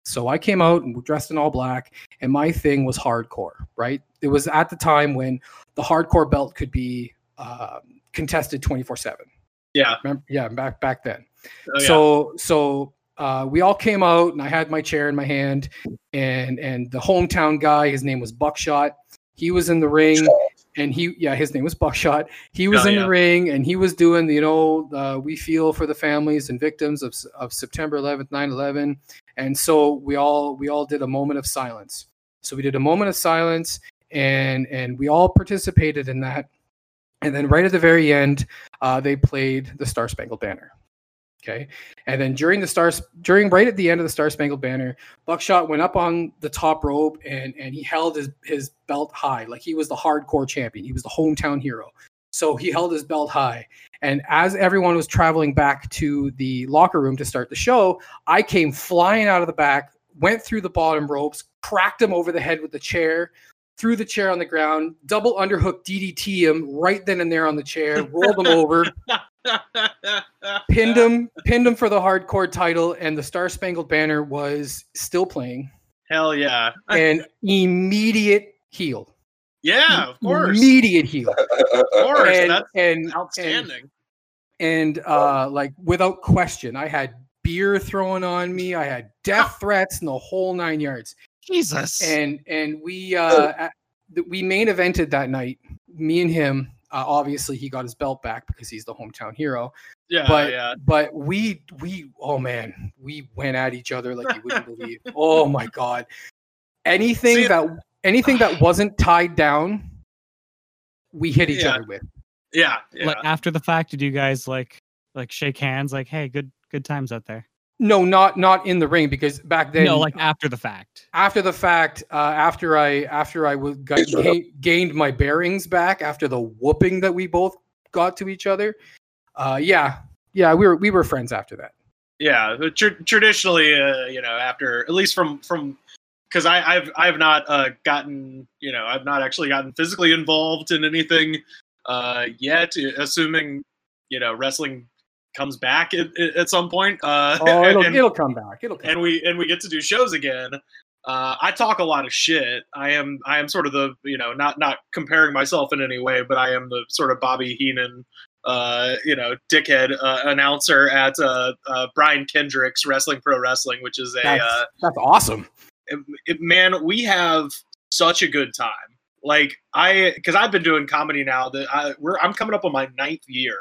So I came out and dressed in all black, and my thing was hardcore. Right? It was at the time when the hardcore belt could be uh, contested 24 seven. Yeah. Remember? Yeah, back back then Oh, yeah. so so uh, we all came out and i had my chair in my hand and and the hometown guy his name was buckshot he was in the ring and he yeah his name was buckshot. He was Oh, in yeah. the ring and he was doing you know uh, we feel for the families and victims of, of september 11th 9-11 and so we all we all did a moment of silence. So we did a moment of silence and and we all participated in that. And then right at the very end uh, they played the star spangled banner Okay. And then during the stars, during right at the end of the Star Spangled Banner, Buckshot went up on the top rope and and he held his his belt high, like he was the hardcore champion. He was the hometown hero. So he held his belt high. And as everyone was traveling back to the locker room to start the show, I came flying out of the back, went through the bottom ropes, cracked him over the head with the chair, threw the chair on the ground, double underhook DDT him right then and there on the chair, rolled him over, pinned him, pinned him for the hardcore title, and the Star Spangled Banner was still playing. Hell yeah. And immediate heel. Yeah, of course. Immediate heel. Of course. And, That's and, and outstanding. and uh like without question, I had beer thrown on me, I had death threats and the whole nine yards. Jesus. and and we uh at- th- we main evented that night me and him uh, obviously he got his belt back because he's the hometown hero yeah, but yeah. but we we oh man we went at each other like you wouldn't believe oh my god anything See- that anything that wasn't tied down we hit each Yeah. other with Yeah. Yeah. like after the fact, did you guys like like shake hands? Like, hey, good good times out there. No not not in the ring because back then no, like after the fact. after the fact, uh, after I after I was got, Sure. ga- gained my bearings back after the whooping that we both got to each other, uh, yeah, yeah, we were we were friends after that. yeah but tr- traditionally uh, you know after at least from from because i i've i've not uh gotten you know i've not actually gotten physically involved in anything uh yet assuming you know wrestling comes back at, at- some point uh Oh, it'll, and, it'll come back. It'll come. and we and we get to do shows again uh, I talk a lot of shit. I am I am sort of the you know not not comparing myself in any way, but I am the sort of Bobby Heenan, uh, you know, dickhead uh, announcer at uh, uh, Brian Kendrick's Wrestling Pro Wrestling, which is a that's, uh, that's awesome. it- it- man. We have such a good time. Like I, because I've been doing comedy now that I we're I'm coming up on my ninth year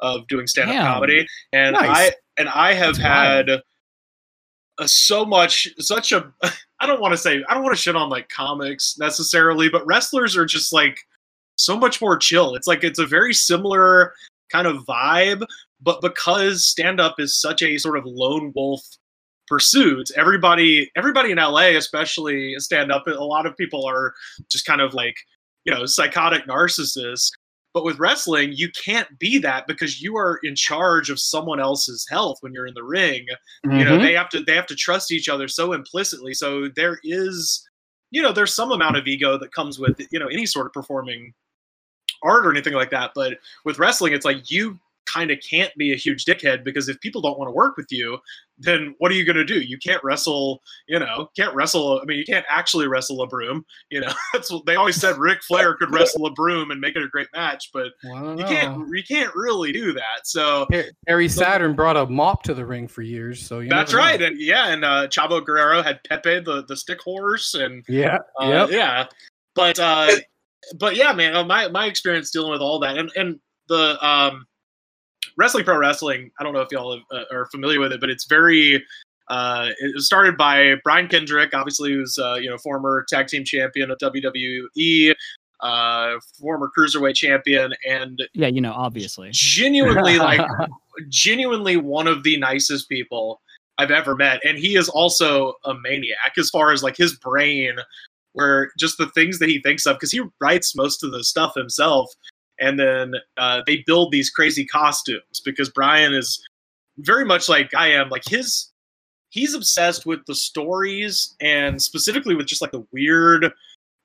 of doing stand up comedy, and Nice. I and I have That's had a, so much such a I don't want to say I don't want to shit on like comics necessarily, but wrestlers are just like so much more chill. It's like it's a very similar kind of vibe, but because stand up is such a sort of lone wolf pursuit, everybody everybody in LA, especially stand up, a lot of people are just kind of like, you know, psychotic narcissists. But with wrestling, you can't be that because you are in charge of someone else's health when you're in the ring. You know Mhm. they have to they have to trust each other so implicitly. So there is you know there's some amount of ego that comes with you know any sort of performing art or anything like that. But with wrestling it's like you kind of can't be a huge dickhead because if people don't want to work with you, then what are you going to do? You can't wrestle, you know, can't wrestle. I mean, you can't actually wrestle a broom. You know, that's what they always said. Ric Flair could wrestle a broom and make it a great match, but Well, you can't, know. you can't really do that. So Perry Saturn brought a mop to the ring for years, so you that's right. And yeah, and uh, Chavo Guerrero had Pepe, the the stick horse, and Yeah. uh, yep. yeah. But uh, but yeah, man, uh, my my experience dealing with all that and and the um, wrestling pro wrestling. I don't know if y'all uh, are familiar with it, but it's very. Uh, it was started by Brian Kendrick, obviously, who's uh, you know former tag team champion of WWE, uh, former cruiserweight champion, and Yeah, you know, obviously. genuinely like genuinely one of the nicest people I've ever met. And he is also a maniac as far as like his brain, where just the things that he thinks of, because he writes most of the stuff himself. And then uh, they build these crazy costumes because Brian is very much like I am. Like his, he's obsessed with the stories and specifically with just like the weird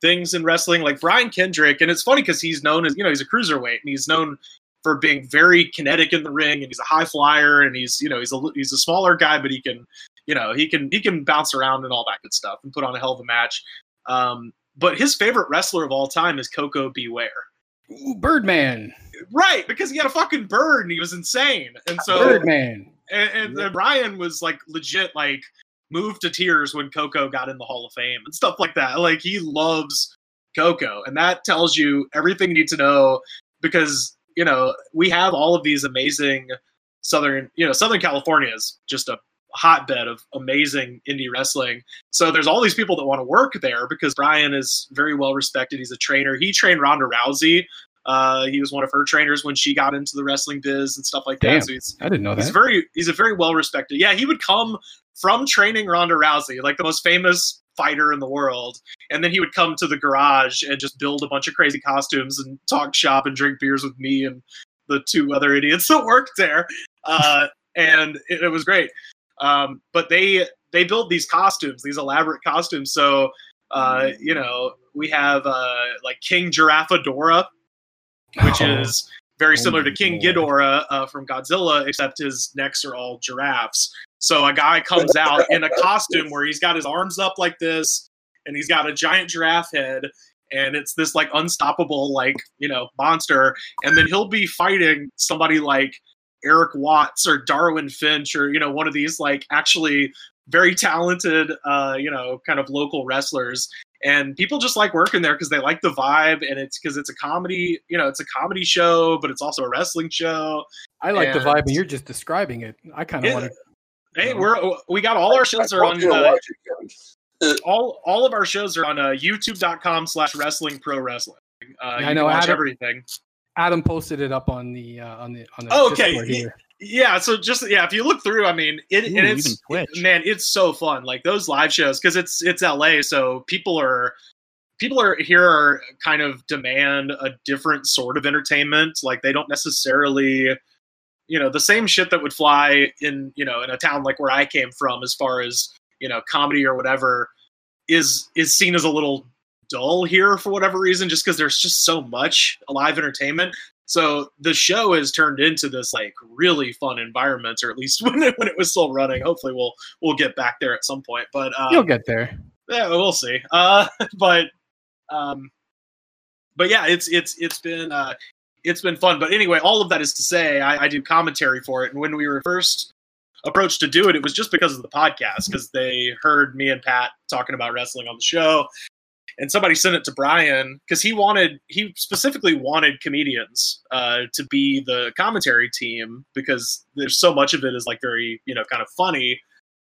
things in wrestling. Like Brian Kendrick, and it's funny because he's known as you know he's a cruiserweight and he's known for being very kinetic in the ring and he's a high flyer and he's you know he's a he's a smaller guy but he can you know he can he can bounce around and all that good stuff and put on a hell of a match um, but his favorite wrestler of all time is Koko B. Ware Ooh, Birdman. right because he had a fucking bird and he was insane and so Birdman. and, and, and Brian was like legit like moved to tears when Koko got in the Hall of Fame and stuff like that. Like he loves Koko, and that tells you everything you need to know because you know we have all of these amazing southern you know Southern California is just a hotbed of amazing indie wrestling. So there's all these people that want to work there because Brian is very well respected. He's a trainer. He trained Ronda Rousey. Uh, he was one of her trainers when she got into the wrestling biz and stuff like Damn. that. So he's I didn't know that. He's very he's a very well respected. Yeah, he would come from training Ronda Rousey, like the most famous fighter in the world, and then he would come to the garage and just build a bunch of crazy costumes and talk shop and drink beers with me and the two other idiots that worked there. Uh, and it, it was great. Um, but they they build these costumes, these elaborate costumes. So uh, you know, we have uh, like King Giraffadora, which Oh. is very Oh similar to King God. Ghidorah uh, from Godzilla, except his necks are all giraffes. So a guy comes out in a costume where he's got his arms up like this, and he's got a giant giraffe head, and it's this like unstoppable like you know monster, and then he'll be fighting somebody like Eric Watts or Darwin Finch or you know one of these like actually very talented uh, you know kind of local wrestlers and people just like working there because they like the vibe and it's because it's a comedy you know it's a comedy show but it's also a wrestling show I like the vibe, and you're just describing it. I kind of want to. hey No. we're we got all our shows are on you uh, watch it, all all of our shows are on uh, youtube.com slash wrestling pro wrestling uh, Yeah, you I know, can watch Adam- everything Adam posted it up on the uh, on the on the Oh, okay. Here. yeah so just yeah if you look through i mean it Ooh, and it's man it's so fun like those live shows because it's it's la so people are people are here are kind of demand a different sort of entertainment like they don't necessarily you know the same shit that would fly in you know in a town like where i came from as far as you know comedy or whatever is is seen as a little dull here for whatever reason just because there's just so much live entertainment so the show has turned into this like really fun environment or at least when it, when it was still running hopefully we'll we'll get back there at some point but um, You'll get there. yeah, we'll see. Uh, but um, but yeah, it's it's it's been uh, it's been fun. But anyway, all of that is to say, I, I do commentary for it. And when we were first approached to do it, it was just because of the podcast, because they heard me and Pat talking about wrestling on the show, and somebody sent it to Brian because he wanted he specifically wanted comedians uh, to be the commentary team because there's so much of it is like very you know kind of funny.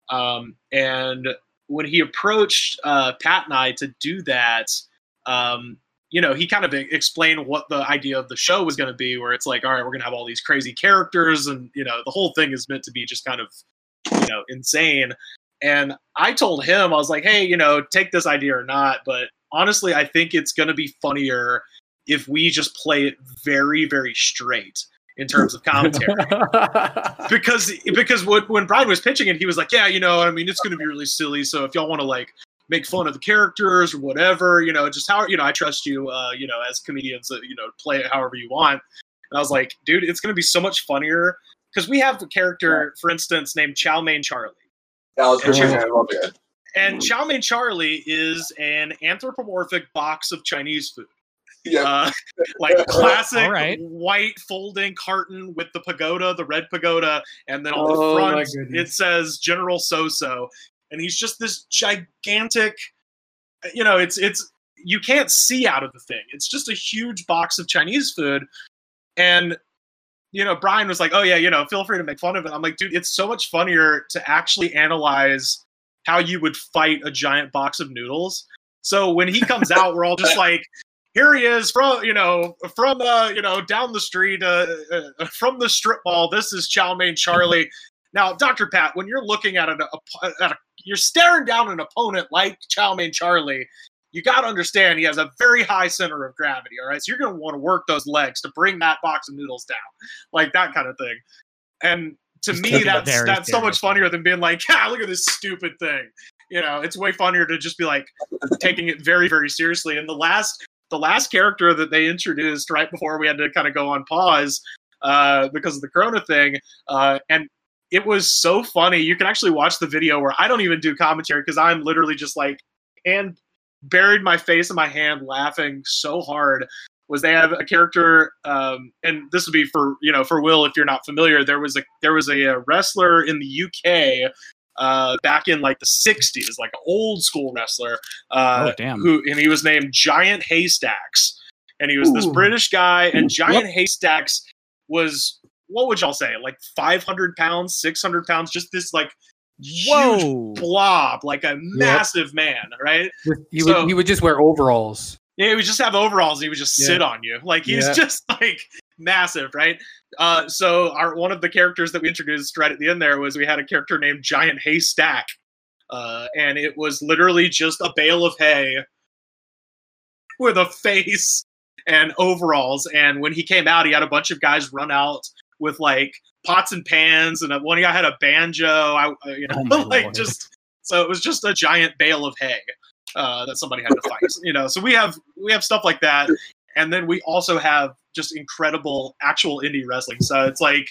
Um, and when he approached uh, Pat and I to do that, um, you know, he kind of explained what the idea of the show was going to be, where it's like, all right, we're going to have all these crazy characters, and you know, the whole thing is meant to be just kind of, you know, insane. And I told him, I was like, hey, you know, take this idea or not, but honestly, I think it's going to be funnier if we just play it very, very straight in terms of commentary because because when, when Brian was pitching it, he was like, "Yeah, you know, I mean, it's going to be really silly. So if y'all want to like make fun of the characters or whatever, you know, just how you know, I trust you, uh, you know, as comedians, uh, you know, play it however you want." And I was like, dude, it's going to be so much funnier because we have a character, for instance, named Chow Mein Charlie. Yeah, I was And gonna I love it. And Chow Mein Charlie is an anthropomorphic box of Chinese food. Yeah, Uh, like classic All right. white folding carton with the pagoda, the red pagoda, and then on Oh, the my front it says General So-So, and he's just this gigantic. You know, it's it's you can't see out of the thing. It's just a huge box of Chinese food, and you know, Brian was like, "Oh yeah, you know, feel free to make fun of it." I'm like, dude, it's so much funnier to actually analyze how you would fight a giant box of noodles. So when he comes out, we're all just like, here he is from you know from uh you know down the street uh, uh from the strip mall. This is Chow Mein Charlie. now, Doctor Pat, when you're looking at an at a, you're staring down an opponent like Chow Mein Charlie. You got to understand he has a very high center of gravity. All right, so you're going to want to work those legs to bring that box of noodles down, like that kind of thing. And to Just me, that's that's so much funnier than being like, "Yeah, look at this stupid thing." You know, it's way funnier to just be like taking it very, very seriously. And the last, the last character that they introduced right before we had to kind of go on pause uh, because of the Corona thing, uh, and it was so funny. You can actually watch the video where I don't even do commentary because I'm literally just like and buried my face in my hand laughing so hard was they have a character um, and this would be for you know for will if you're not familiar there was a there was a, uh wrestler in the uk uh, back in like the 60s like an old school wrestler uh, oh damn. who and he was named giant haystacks and he was this british guy and giant haystacks was what would y'all say like 500 pounds 600 pounds just this like huge Whoa. blob like a massive man right He So- would he would just wear overalls. Yeah, he would just have overalls. And he would just Yeah. sit on you. Like he's Yeah. just like massive, right? Uh, so our one of the characters that we introduced right at the end there was we had a character named Giant Haystack, uh, and it was literally just a bale of hay with a face and overalls. And when he came out, he had a bunch of guys run out with like pots and pans, and one guy had a banjo. I, uh, you know, Oh like Lord. just so it was just a giant bale of hay uh, that somebody had to fight. You know, so we have we have stuff like that, and then we also have just incredible actual indie wrestling. So it's like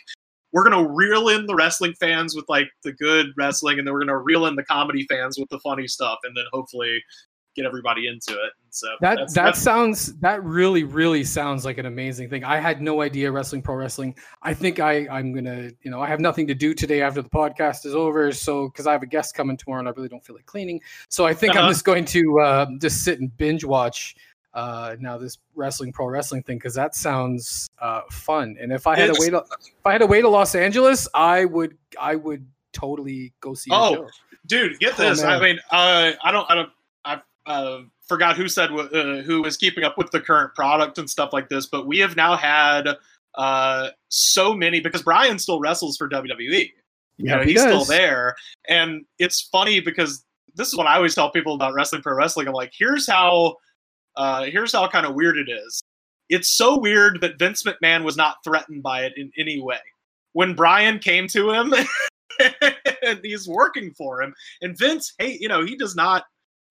we're gonna reel in the wrestling fans with like the good wrestling, and then we're gonna reel in the comedy fans with the funny stuff, and then hopefully get everybody into it. And so That that that's- sounds that really really sounds like an amazing thing. I had no idea wrestling pro wrestling. I think I I'm gonna you know I have nothing to do today after the podcast is over. So because I have a guest coming tomorrow and I really don't feel like cleaning, so I think I'm Uh-huh. just going to uh, just sit and binge watch uh, now this wrestling pro wrestling thing because that sounds uh, fun. And if I had to It's- wait if I had to wait to Los Angeles, I would I would totally go see. Oh, dude get Oh, this i mean uh i don't i don't uh, forgot who said uh, who was keeping up with the current product and stuff like this but we have now had uh so many because brian still wrestles for wwe you know he he's still there. And it's funny because this is what i always tell people about wrestling pro wrestling. I'm like here's how uh here's how kind of weird it is. It's so weird that vince mcmahon was not threatened by it in any way. When brian came to him and he's working for him and vince hey you know he does not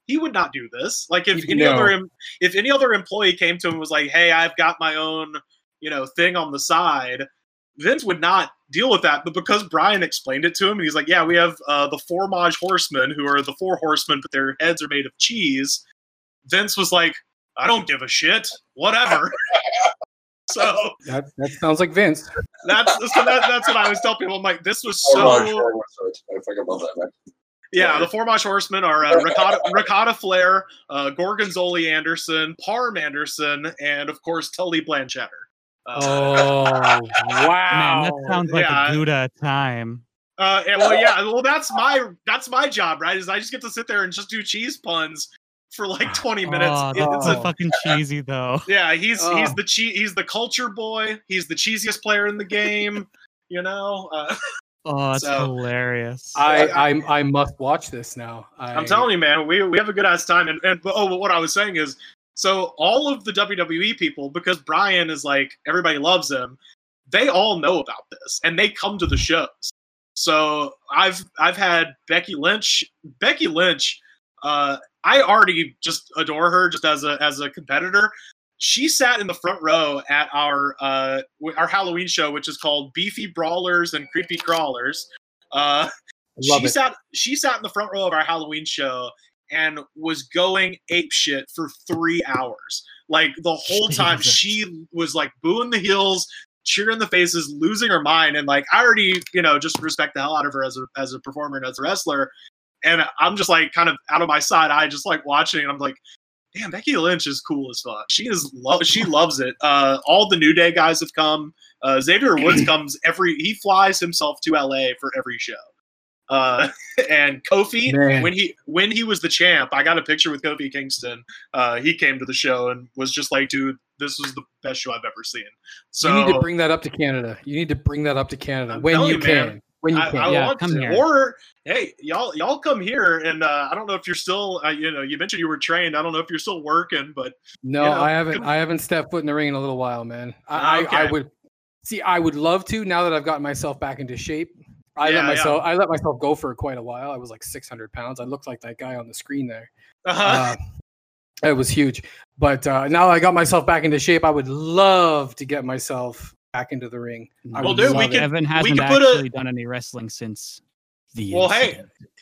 he would not do this like if any No. other if any other employee came to him and was like hey i've got my own you know thing on the side Vince would not deal with that, but because Brian explained it to him, and he's like, "Yeah, we have uh, the Fromage Horsemen, who are the four horsemen, but their heads are made of cheese." Vince was like, "I don't give a shit, whatever." so That that sounds like Vince. that's so that, that's what I was telling people. I'm like, this was Oh, so sure. I forgot about that. Man. Yeah. The Fromage Horsemen are uh, Ricotta, Ricotta Flair, uh, Gorgonzoli Anderson, Parm Anderson, and of course Tully Blanchard. Uh, Oh wow! Man, that sounds like Yeah. a Gouda time. Uh, and, well, yeah. Well, that's my that's my job, right? Is I just get to sit there and just do cheese puns for like twenty minutes. Oh, It- it's so a, fucking cheesy though. yeah, he's he's Oh. the che- he's the culture boy. He's the cheesiest player in the game. You know, uh, Oh, that's So- hilarious. I I I must watch this now. I, I'm telling you, man, we we have a good ass time. And and oh, but what I was saying is, so all of the WWE people, because Brian is like everybody loves him, they all know about this and they come to the shows. So I've I've had Becky Lynch. Becky Lynch, uh, I already just adore her just as a as a competitor. She sat in the front row at our uh, our Halloween show, which is called Beefy Brawlers and Creepy Crawlers. Uh, she it. sat she sat in the front row of our Halloween show and was going ape shit for three hours. Like the whole time, she was like booing the heels, cheering the faces, losing her mind. And like I already, you know, just respect the hell out of her as a as a performer and as a wrestler. And I'm just like kind of out of my side eye, just like watching. And I'm like, damn, Becky Lynch is cool as fuck. She is lo- she loves it. Uh, all the New Day guys have come. Uh, Xavier Woods comes every. He flies himself to LA for every show. Uh, and Kofi, Man. when he when he was the champ, I got a picture with Kofi Kingston. Uh, he came to the show and was just like, "Dude, this was the best show I've ever seen." So you need to bring that up to Canada. You need to bring that up to Canada I'm when telling you can. man. When you I, can. I Yeah, want come to. here. Or hey, y'all y'all come here and uh, I don't know if you're still uh, you know you mentioned you were trained. I don't know if you're still working, but No, you know, I haven't. I haven't stepped foot in the ring in a little while, man. I, Okay. I, I would see. I would love to now that I've gotten myself back into shape. I Yeah, let yeah. myself. I let myself go for quite a while. I was like 600 pounds. I looked like that guy on the screen there. uh, Uh, it was huge. But uh, now I got myself back into shape. I would love to get myself back into the ring. I Well, would dude, we love it. could- Evan hasn't could put a- actually done any wrestling since the. Well, hey,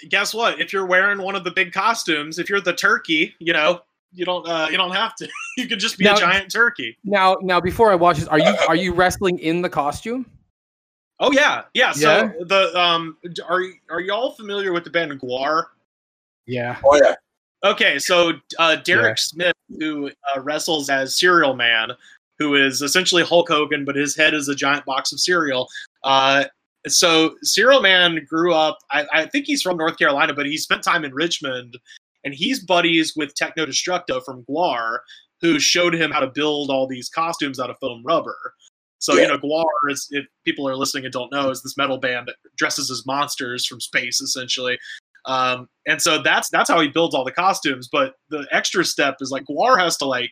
guess what? If you're wearing one of the big costumes, if you're the turkey, you know you don't uh, you don't have to. you could just be Now- a giant turkey. Now, now before I watch this, are you are you wrestling in the costume? Oh yeah, yeah. So Yeah? the um, are y- are y'all familiar with the band GWAR? Yeah. Oh yeah, Okay, so uh, Derek Yeah. Smith, who uh, wrestles as Serial Man, who is essentially Hulk Hogan, but his head is a giant box of cereal. Uh, so Cereal Man grew up. I, I think he's from North Carolina, but he spent time in Richmond, and he's buddies with Techno Destructo from GWAR, who showed him how to build all these costumes out of foam rubber. So you know, GWAR is if people are listening and don't know, is this metal band that dresses as monsters from space, essentially. Um, and so that's that's how he builds all the costumes. But the extra step is like GWAR has to like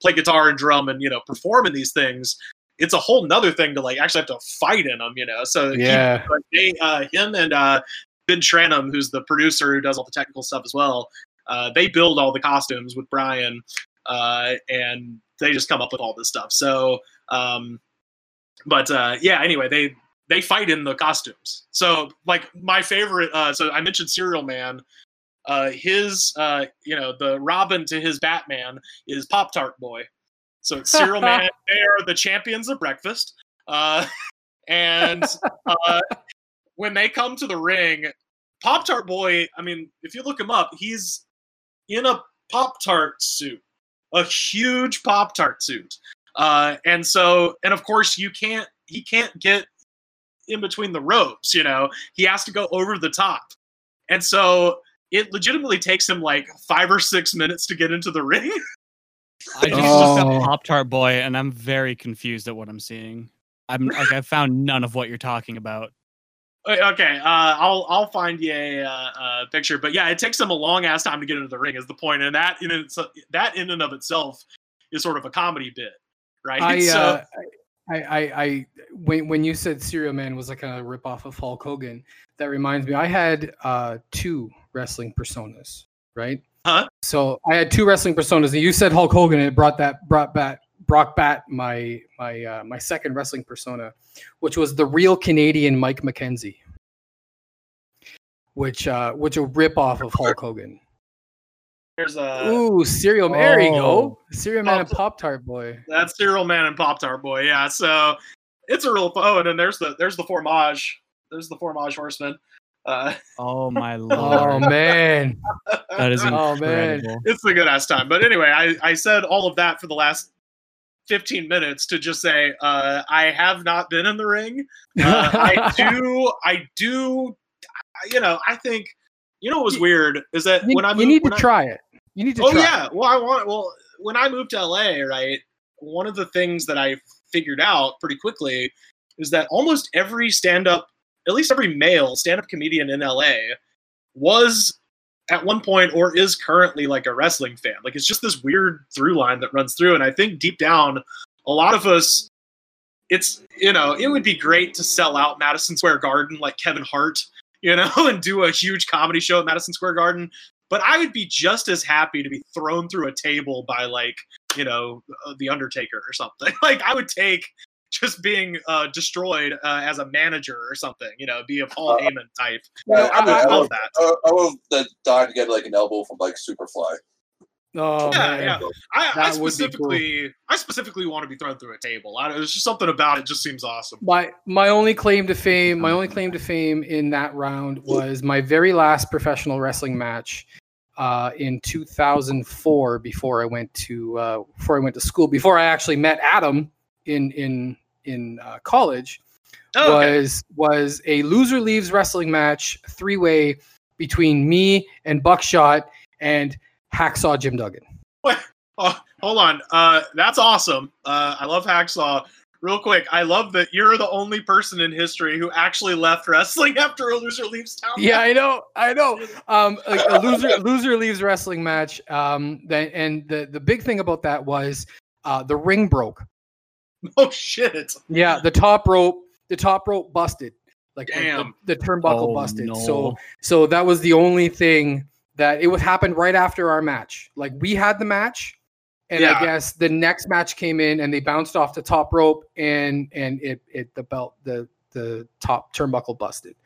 play guitar and drum and you know perform in these things. It's a whole nother thing to like actually have to fight in them, you know. So he- Yeah. they, uh, him and uh, Ben Tranum, who's the producer who does all the technical stuff as well, uh, they build all the costumes with Brian, uh, and they just come up with all this stuff. So, um, but uh, yeah, anyway, they they fight in the costumes. So, like my favorite, uh, so I mentioned Serial Man. Uh, his, uh, you know, the Robin to his Batman is Pop Tart Boy. So it's Serial Man. They are the champions of breakfast. Uh, and uh, when they come to the ring, Pop Tart Boy, I mean, if you look him up, he's in a Pop Tart suit, a huge Pop Tart suit. Uh, and so, and of course, you can't, he can't get in between the ropes, you know, he has to go over the top. And so it legitimately takes him like five or six minutes to get into the ring. I just Oh. looked up Pop Tart Boy, and I'm very confused at what I'm seeing. I'm like, I found none of what you're talking about. Okay, uh, I'll I'll find you a, uh, uh, picture, but yeah, it takes him a long ass time to get into the ring. Is the point, and that in its, that in and of itself is sort of a comedy bit, right? I, so uh, I, I, I, when when you said Serial Man was like a rip off of Hulk Hogan, that reminds me. I had uh, two wrestling personas, right? Huh? So I had two wrestling personas, and you said Hulk Hogan, and it brought that brought back Brock Bat my my uh, my second wrestling persona, which was the real Canadian Mike McKenzie, which uh, which a rip off of Hulk Hogan. there's a Ooh, cereal. Serial. There you go, Oh. Serial Man and Pop- Tart Boy. that's Serial Man and Pop Tart Boy, yeah. So it's a real oh, and then there's the there's the Fromage, there's the Fromage Horseman. Uh, Oh my lord! Oh lord, man. that is Oh, incredible. man. it's a good ass time. But anyway, I, I said all of that for the last 15 minutes to just say uh, I have not been in the ring. Uh, I do, I do, you know, I think, you know, what was weird is that You, when I you need to when I- try it. You need to oh try. yeah, well I want, well when I moved to LA, right, one of the things that I figured out pretty quickly is that almost every stand-up, at least every male stand-up comedian in LA, was at one point or is currently like a wrestling fan. Like it's just this weird through line that runs through. And I think deep down, a lot of us, it's you know, it would be great to sell out Madison Square Garden like Kevin Hart, you know, and do a huge comedy show at Madison Square Garden. But I would be just as happy to be thrown through a table by like you know, uh, the Undertaker or something. Like I would take just being uh, destroyed uh, as a manager or something. You know, be a Paul Uh, Heyman type. Yeah, I would I, love would, that. I, I would have died to get like an elbow from like Superfly. Oh Yeah, man. yeah. I, I That would be cool. specifically, I specifically want to be thrown through a table. I, there's just something about it just seems awesome. My my only claim to fame, my only claim to fame in that round was my very last professional wrestling match uh, in 2004. Before I went to uh, before I went to school, before I actually met Adam in in in uh, college, Oh, okay. was was a loser leaves wrestling match three way between me and Buckshot and Hacksaw Jim Duggan. Oh, hold on. Uh, that's awesome. Uh, I love Hacksaw. Real quick, I love that you're the only person in history who actually left wrestling after a loser leaves town. Yeah, I know, I know. Um, a, a loser loser leaves wrestling match. Um, then and the the big thing about that was uh, the ring broke. Oh shit. Yeah, the top rope, the top rope busted. Like the- Damn. the, the turnbuckle Oh, busted. no. So so that was the only thing that it would happen right after our match. Like we had the match. And Yeah. I guess the next match came in and they bounced off the top rope and and it it the belt the the top turnbuckle busted.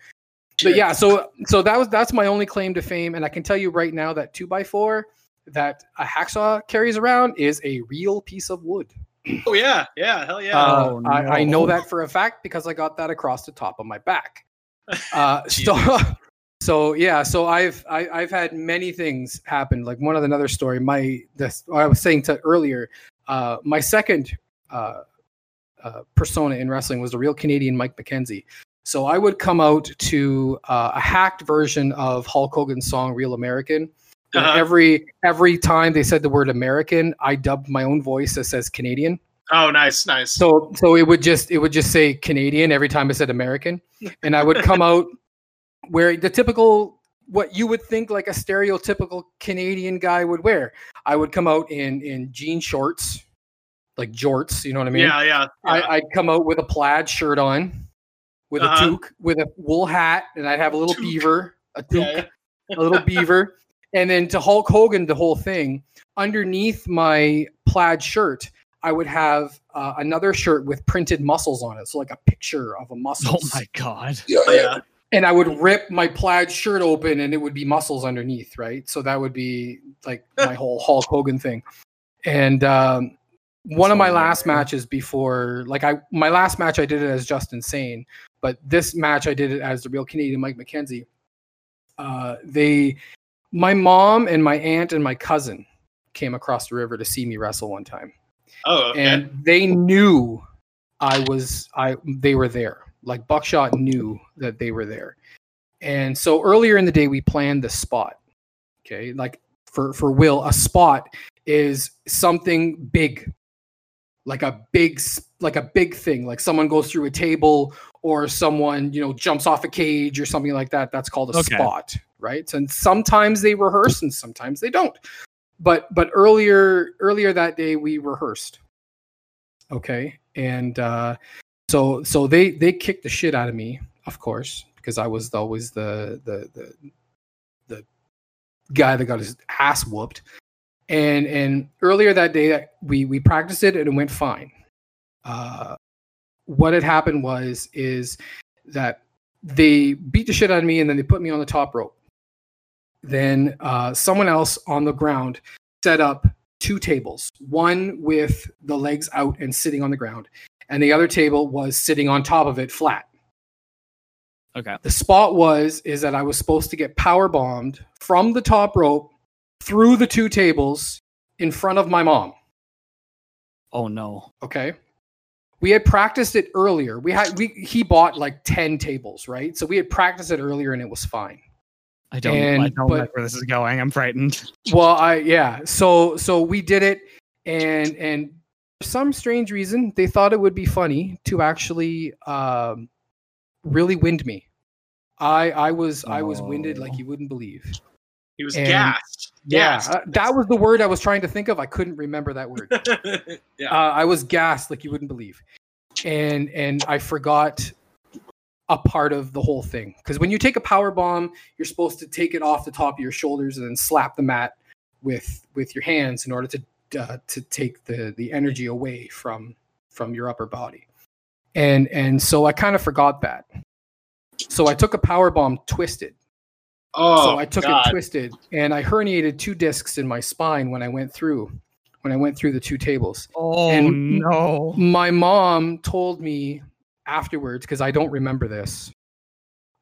But yeah, so so that was that's my only claim to fame, and I can tell you right now that two by four that a hacksaw carries around is a real piece of wood. Oh yeah, yeah, hell yeah. Uh, Oh, I, I know that for a fact because I got that across the top of my back. Uh, so, so yeah, so I've I, I've had many things happen. Like one of another story. My this I was saying to earlier. Uh, my second uh, uh, persona in wrestling was the real Canadian Mike McKenzie. So I would come out to uh, a hacked version of Hulk Hogan's song "Real American." Uh-huh. Every every time they said the word American, I dubbed my own voice that says Canadian. oh, nice, nice. So so it would just it would just say Canadian every time I said American, and I would come out where the typical what you would think like a stereotypical Canadian guy would wear. I would come out in in jean shorts, like jorts. You know what I mean? yeah, yeah. yeah. I, I'd come out with a plaid shirt on, with Uh-huh. a toque, with a wool hat, and I'd have a little Toque. beaver, a toque, Yeah, yeah. a little beaver, and then to Hulk Hogan, the whole thing underneath my plaid shirt. I would have uh, another shirt with printed muscles on it, so like a picture of a muscle. Oh my god. Yeah, yeah. yeah. And I would rip my plaid shirt open, and it would be muscles underneath, right? So that would be like my whole Hulk Hogan thing. And um, one of my last weird. matches before, like I, my last match, I did it as Justin Sane, but this match I did it as the real Canadian Mike McKenzie. Uh, they, my mom and my aunt and my cousin came across the river to see me wrestle one time Oh, okay. and they knew I was I they were there. Like Buckshot knew that they were there. And so earlier in the day we planned the spot. Okay? Like for for Will, a spot is something big. Like a big like a big thing. Like someone goes through a table or someone, you know, jumps off a cage or something like that. That's called a Okay. spot, right? And sometimes they rehearse and sometimes they don't. But but earlier earlier that day we rehearsed. Okay? And uh so so they they kicked the shit out of me of course because i was always the the the the guy that got his ass whooped. And and earlier that day we we practiced it and it went fine. Uh what had happened was is that they beat the shit out of me and then they put me on the top rope then uh, someone else on the ground set up two tables one with the legs out and sitting on the ground and the other table was sitting on top of it flat. Okay. the spot was is that i was supposed to get power bombed from the top rope through the two tables in front of my mom. Oh no. okay? We had practiced it earlier. We had we he bought like 10 tables right? So we had practiced it earlier and it was fine I don't. I don't but- like where this is going. I'm frightened. well i yeah so so we did it and and for some strange reason they thought it would be funny to actually um really wind me i i was i was winded like Oh. you wouldn't believe he was and- gassed. yeah Gassed. uh, that was the word i was trying to think of i couldn't remember that word yeah. uh, I was gassed like you wouldn't believe, and and I forgot a part of the whole thing because when you take a power bomb, you're supposed to take it off the top of your shoulders and then slap the mat with with your hands in order to uh, to take the the energy away from from your upper body, and and so I kind of forgot that. So I took a power bomb twisted. Oh, so I took God. it twisted, and I herniated two discs in my spine when I went through when I went through the two tables. Oh And- no! My mom told me afterwards because I don't remember this.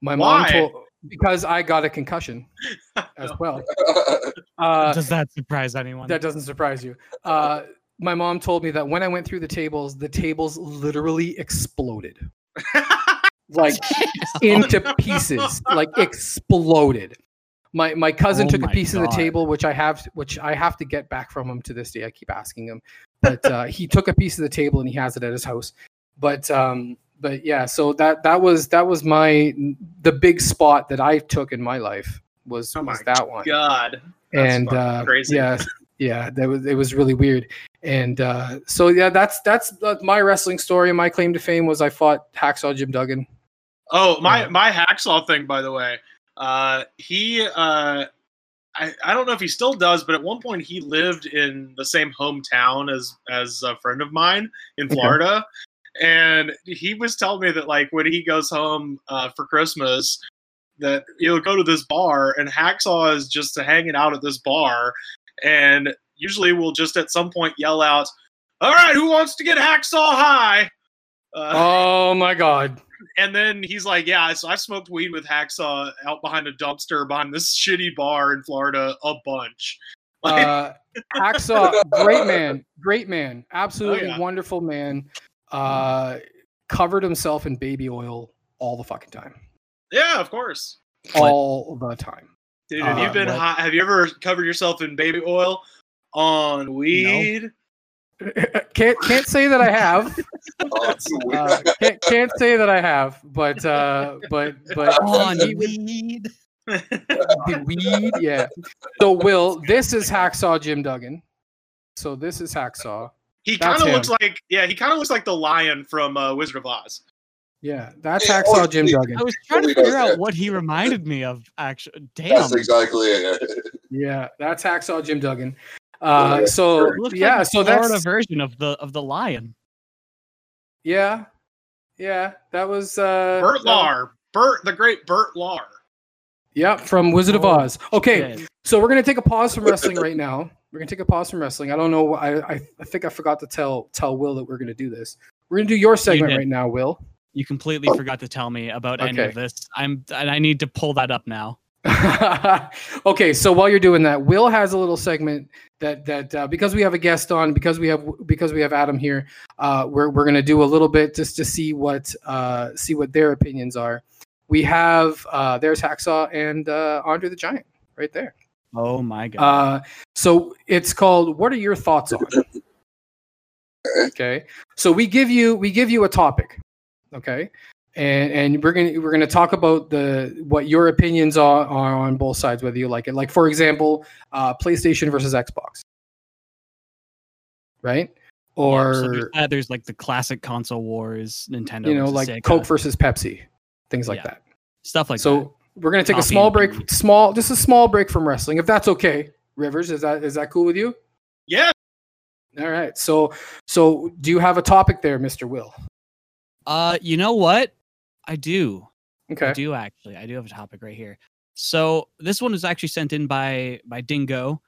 My mom told because I got a concussion as well. Uh, Does that surprise anyone? that doesn't surprise you. Uh, my mom told me that when I went through the tables, the tables literally exploded, like into pieces, like exploded. My my cousin Oh took a my piece of the table, which I have, which I have to get back from him to this day. I keep asking him, but uh, he took a piece of the table and he has it at his house. But um, but yeah, so that that was that was my the big spot that I took in my life was, Oh was that one God. That's and uh, crazy. yeah, yeah, that was it was really weird. And uh, so yeah, that's that's uh, my wrestling story. And my claim to fame was I fought Hacksaw Jim Duggan. Oh, my my hacksaw thing, by the way. Uh, he, uh, I, I don't know if he still does, but at one point he lived in the same hometown as as a friend of mine in. Florida, and he was telling me that like when he goes home uh, for Christmas, that he'll go to this bar and Hacksaw is just hanging out at this bar, and usually we'll just at some point yell out, "All right, who wants to get Hacksaw high?" Uh, Oh my God! and then he's like, "Yeah, so I smoked weed with Hacksaw out behind a dumpster behind this shitty bar in Florida a bunch." Like, Uh, Hacksaw, great man, great man, absolutely yeah. wonderful man. Uh, covered himself in baby oil all the fucking time, yeah, of course. What? all the time. Dude, have Uh, you been what? high, have you ever covered yourself in baby oil on weed? can't can't say that I have. Oh, it's weird. Uh, can't can't say that I have, but uh, but but on weed. the weed, yeah. So Will, this is Hacksaw Jim Duggan. So this is Hacksaw. He kind of looks like yeah, he kind of looks like the lion from uh, Wizard of Oz. Yeah, that's Yeah, Hacksaw oh, Jim Duggan. I was trying to figure out what he reminded me of. Actually, damn, That's exactly it. Yeah, that's Hacksaw Jim Duggan. Uh, so looks yeah, like so the Florida that's version of the of the lion. yeah, yeah. That was uh, Bert that- Lahr, Bert the great Bert Lahr. Yep, from Wizard of Oh, Oz. Okay, Shit. so we're gonna take a pause from wrestling right now. We're gonna take a pause from wrestling. I don't know. I I, I think I forgot to tell tell Will that we're gonna do this. We're gonna do your segment did. right now, Will. You completely forgot to tell me about any of this. I'm and I need to pull that up now. okay, so while you're doing that, Will has a little segment that that uh, because we have a guest on, because we have because we have Adam here, uh, we're we're gonna do a little bit just to see what uh, see what their opinions are. We have uh, there's Hacksaw and uh, Andre the Giant right there. Oh my god. Uh, so it's called "What are your thoughts on?" okay, so we give you we give you a topic, okay, and and we're gonna we're gonna talk about the what your opinions are, are on both sides, whether you like it. Like for example, uh, PlayStation versus Xbox, right? Or so there's, uh, there's like the classic console wars, Nintendo. you know, like Sega, Coke versus Pepsi, things like Yeah, that. stuff like so that. We're gonna take a small break, tea. small just a small break from wrestling, if that's okay. Rivers, is that is that cool with you? Yeah, All right. So so do you have a topic there, Mr. Will? Uh, you know what? I do. Okay. I do actually. I do have a topic right here. So this one was actually sent in by by Dingo.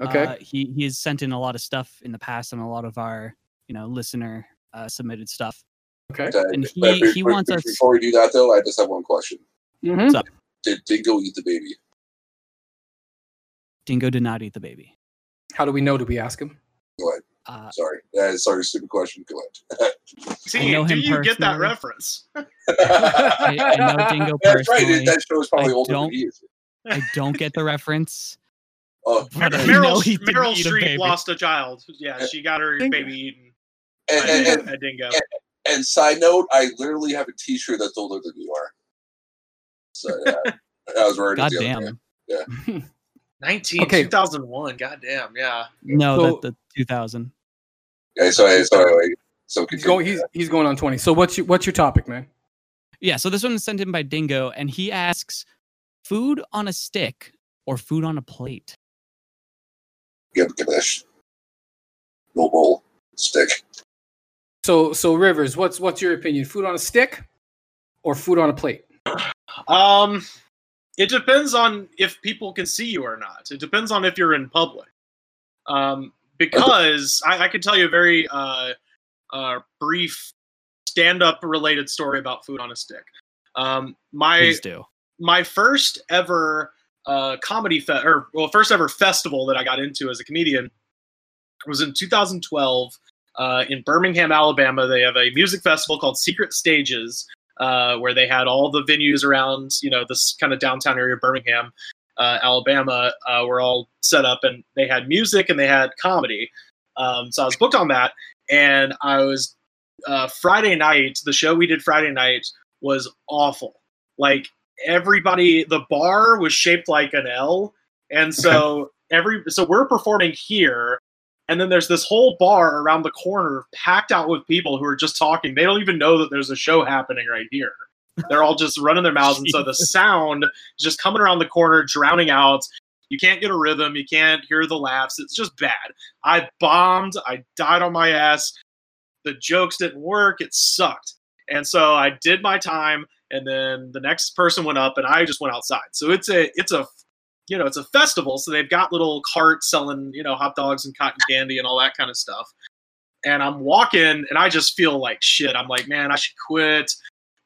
Okay. Uh, he he has sent in a lot of stuff in the past and a lot of our you know listener uh, submitted stuff. okay. And he- be- he be- wants us- Before we do that, though, I just have one question. Mhm. So- Did Dingo eat the baby? Dingo did not eat the baby. How do we know? Did we ask him? Go ahead. Uh, Sorry. Uh, sorry, stupid question. Go ahead. see, know do you get that reference? I, I know Dingo That's right. personally. That show is probably I older don't- than he is. I don't get the reference. Oh, But I Meryl, know he didn't Meryl eat a Streep baby. lost a child. Yeah, she got her Dingo. baby eaten and, by and, a- and, a dingo. and side note, I literally have a T-shirt that's older than you are. So yeah, I was wearing it God the other damn. 19, Okay. 2001. God damn, yeah. No, So- that the 2000. Yeah, so so anyway, so He's going. He's he's going on twenty. So what's your what's your topic, man? Yeah, so this one is sent in by Dingo, and he asks, "Food on a stick or food on a plate?" Give Ganesh. noble stick. So so Rivers, what's what's your opinion? Food on a stick or food on a plate? Um, it depends on if people can see you or not. It depends on if you're in public. Um, because I, I can tell you a very uh, uh, brief stand-up related story about food on a stick. Um, my Please do. my first ever uh, comedy fe- or well, first ever festival that I got into as a comedian was in 2012 uh, in Birmingham, Alabama. They have a music festival called Secret Stages, uh, where they had all the venues around, you know, this kind of downtown area of Birmingham, uh, Alabama, uh, were all set up, and they had music and they had comedy. Um, so I was booked on that, and I was uh, Friday night. The show we did Friday night was awful. Like everybody, the bar was shaped like an L, and so every so we're performing here, and then there's this whole bar around the corner packed out with people who are just talking. They don't even know that there's a show happening right here. They're all just running their mouths, and so the sound is just coming around the corner, drowning out. You can't get a rhythm. You can't hear the laughs. It's just bad. I bombed. I died on my ass. The jokes didn't work. It sucked. And so I did my time, and then the next person went up, and I just went outside. So it's a it's a you know it's a festival, so they've got little carts selling you know hot dogs and cotton candy and all that kind of stuff. And I'm walking, and I just feel like shit. I'm like, man, I should quit.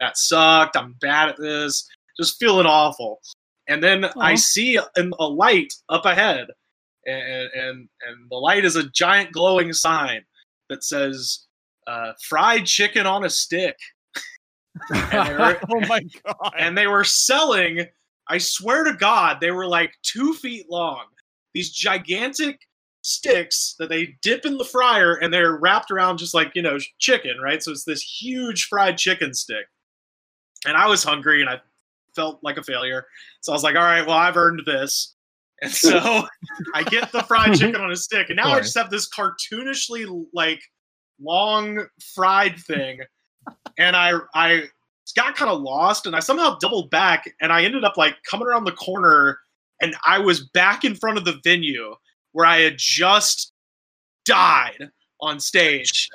That sucked. I'm bad at this. Just feeling awful. And then I see a, a light up ahead, and, and and the light is a giant glowing sign that says uh, "fried chicken on a stick." And were- oh my god. and they were selling i swear to god they were like two feet long. These gigantic sticks that they dip in the fryer and they're wrapped around just like you know chicken right? So it's this huge fried chicken stick. And i was hungry and i felt like a failure. So i was like all right well i've earned this. And so i get the fried chicken on a stick and now i just have this cartoonishly like long fried thing. And i i got kind of lost and I somehow doubled back and I ended up like coming around the corner and I was back in front of the venue where I had just died on stage.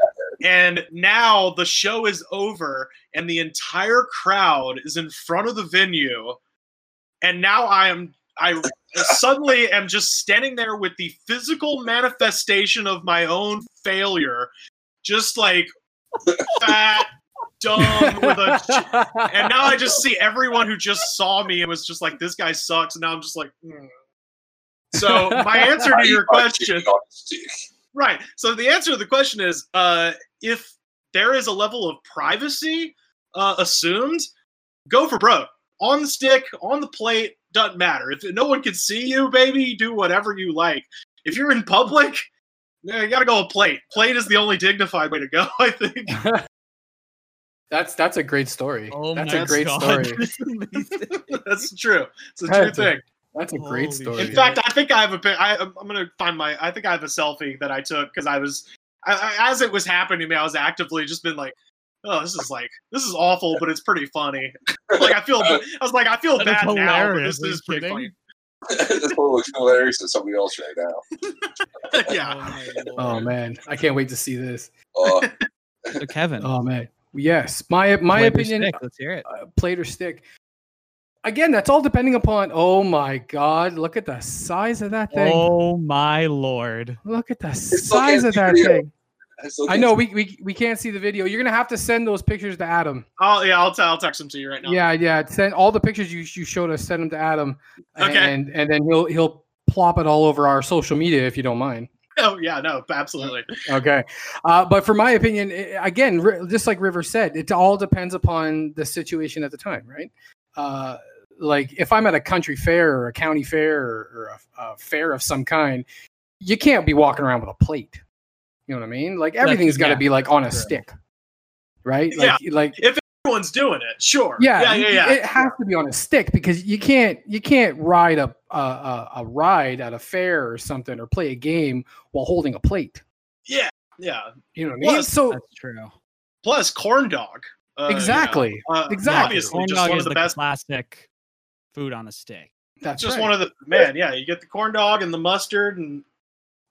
And now the show is over and the entire crowd is in front of the venue. And now I am I suddenly am just standing there with the physical manifestation of my own failure, just like fat, dumb, with a and now I just see everyone who just saw me and was just like, "This guy sucks," and now I'm just like, "Hmm." so my answer to your question, On a stick. right? So the answer to the question is, uh, if there is a level of privacy uh, assumed, go for broke on the stick, on the plate, doesn't matter. If no one can see you, baby, do whatever you like. If you're in public, yeah, you gotta go a plate. Plate is the only dignified way to go, I think. That's that's a great story. Oh that's a great God. story. That's true. It's a true a- thing. That's a great Holy story. In shit. fact, I think I have a pic. I, I'm I'm gonna find my. I think I have a selfie that I took because I was, I, I, as it was happening to me, I was actively just been like, oh, this is like, this is awful, but it's pretty funny. like I feel, I was like, I feel That is bad now, but this is pretty kidding? funny. That's what looks hilarious to somebody else right now. yeah. my oh man, I can't wait to see this. Uh, So Kevin, Oh man, yes. My my plate or opinion, stick? Let's hear it. uh, plate or stick. Again, that's all depending upon. Oh my God! Look at the size of that thing. Oh my lord. Look at the look size of that video. thing. I know we, we we can't see the video. You're gonna have to send those pictures to Adam. Oh yeah, I'll, t- I'll text them to you right now. Yeah, yeah. Send all the pictures you you showed us. Send them to Adam. Okay. And and then he'll he'll plop it all over our social media if you don't mind. Oh yeah, no, absolutely. Okay. Uh, but for my opinion, again, just like River said, it all depends upon the situation at the time, right? Uh, like if I'm at a country fair or a county fair or, or a, a fair of some kind, you can't be walking around with a plate. You know what I mean? Like everything's got to yeah, be like on a stick, right? Yeah. Like, if Everyone's doing it. Sure. yeah, Yeah. Yeah. Yeah. It has to be on a stick because you can't you can't ride a a, a, a ride at a fair or something or play a game while holding a plate. Yeah. yeah. You know what I mean? Plus- so That's true. Plus corn dog. Uh, you know, exactly, uh, Exactly. Obviously, Corn just dog one is of the the best classic food on a stick. that's just right. one of the man. Yeah, you get the corn dog and the mustard, and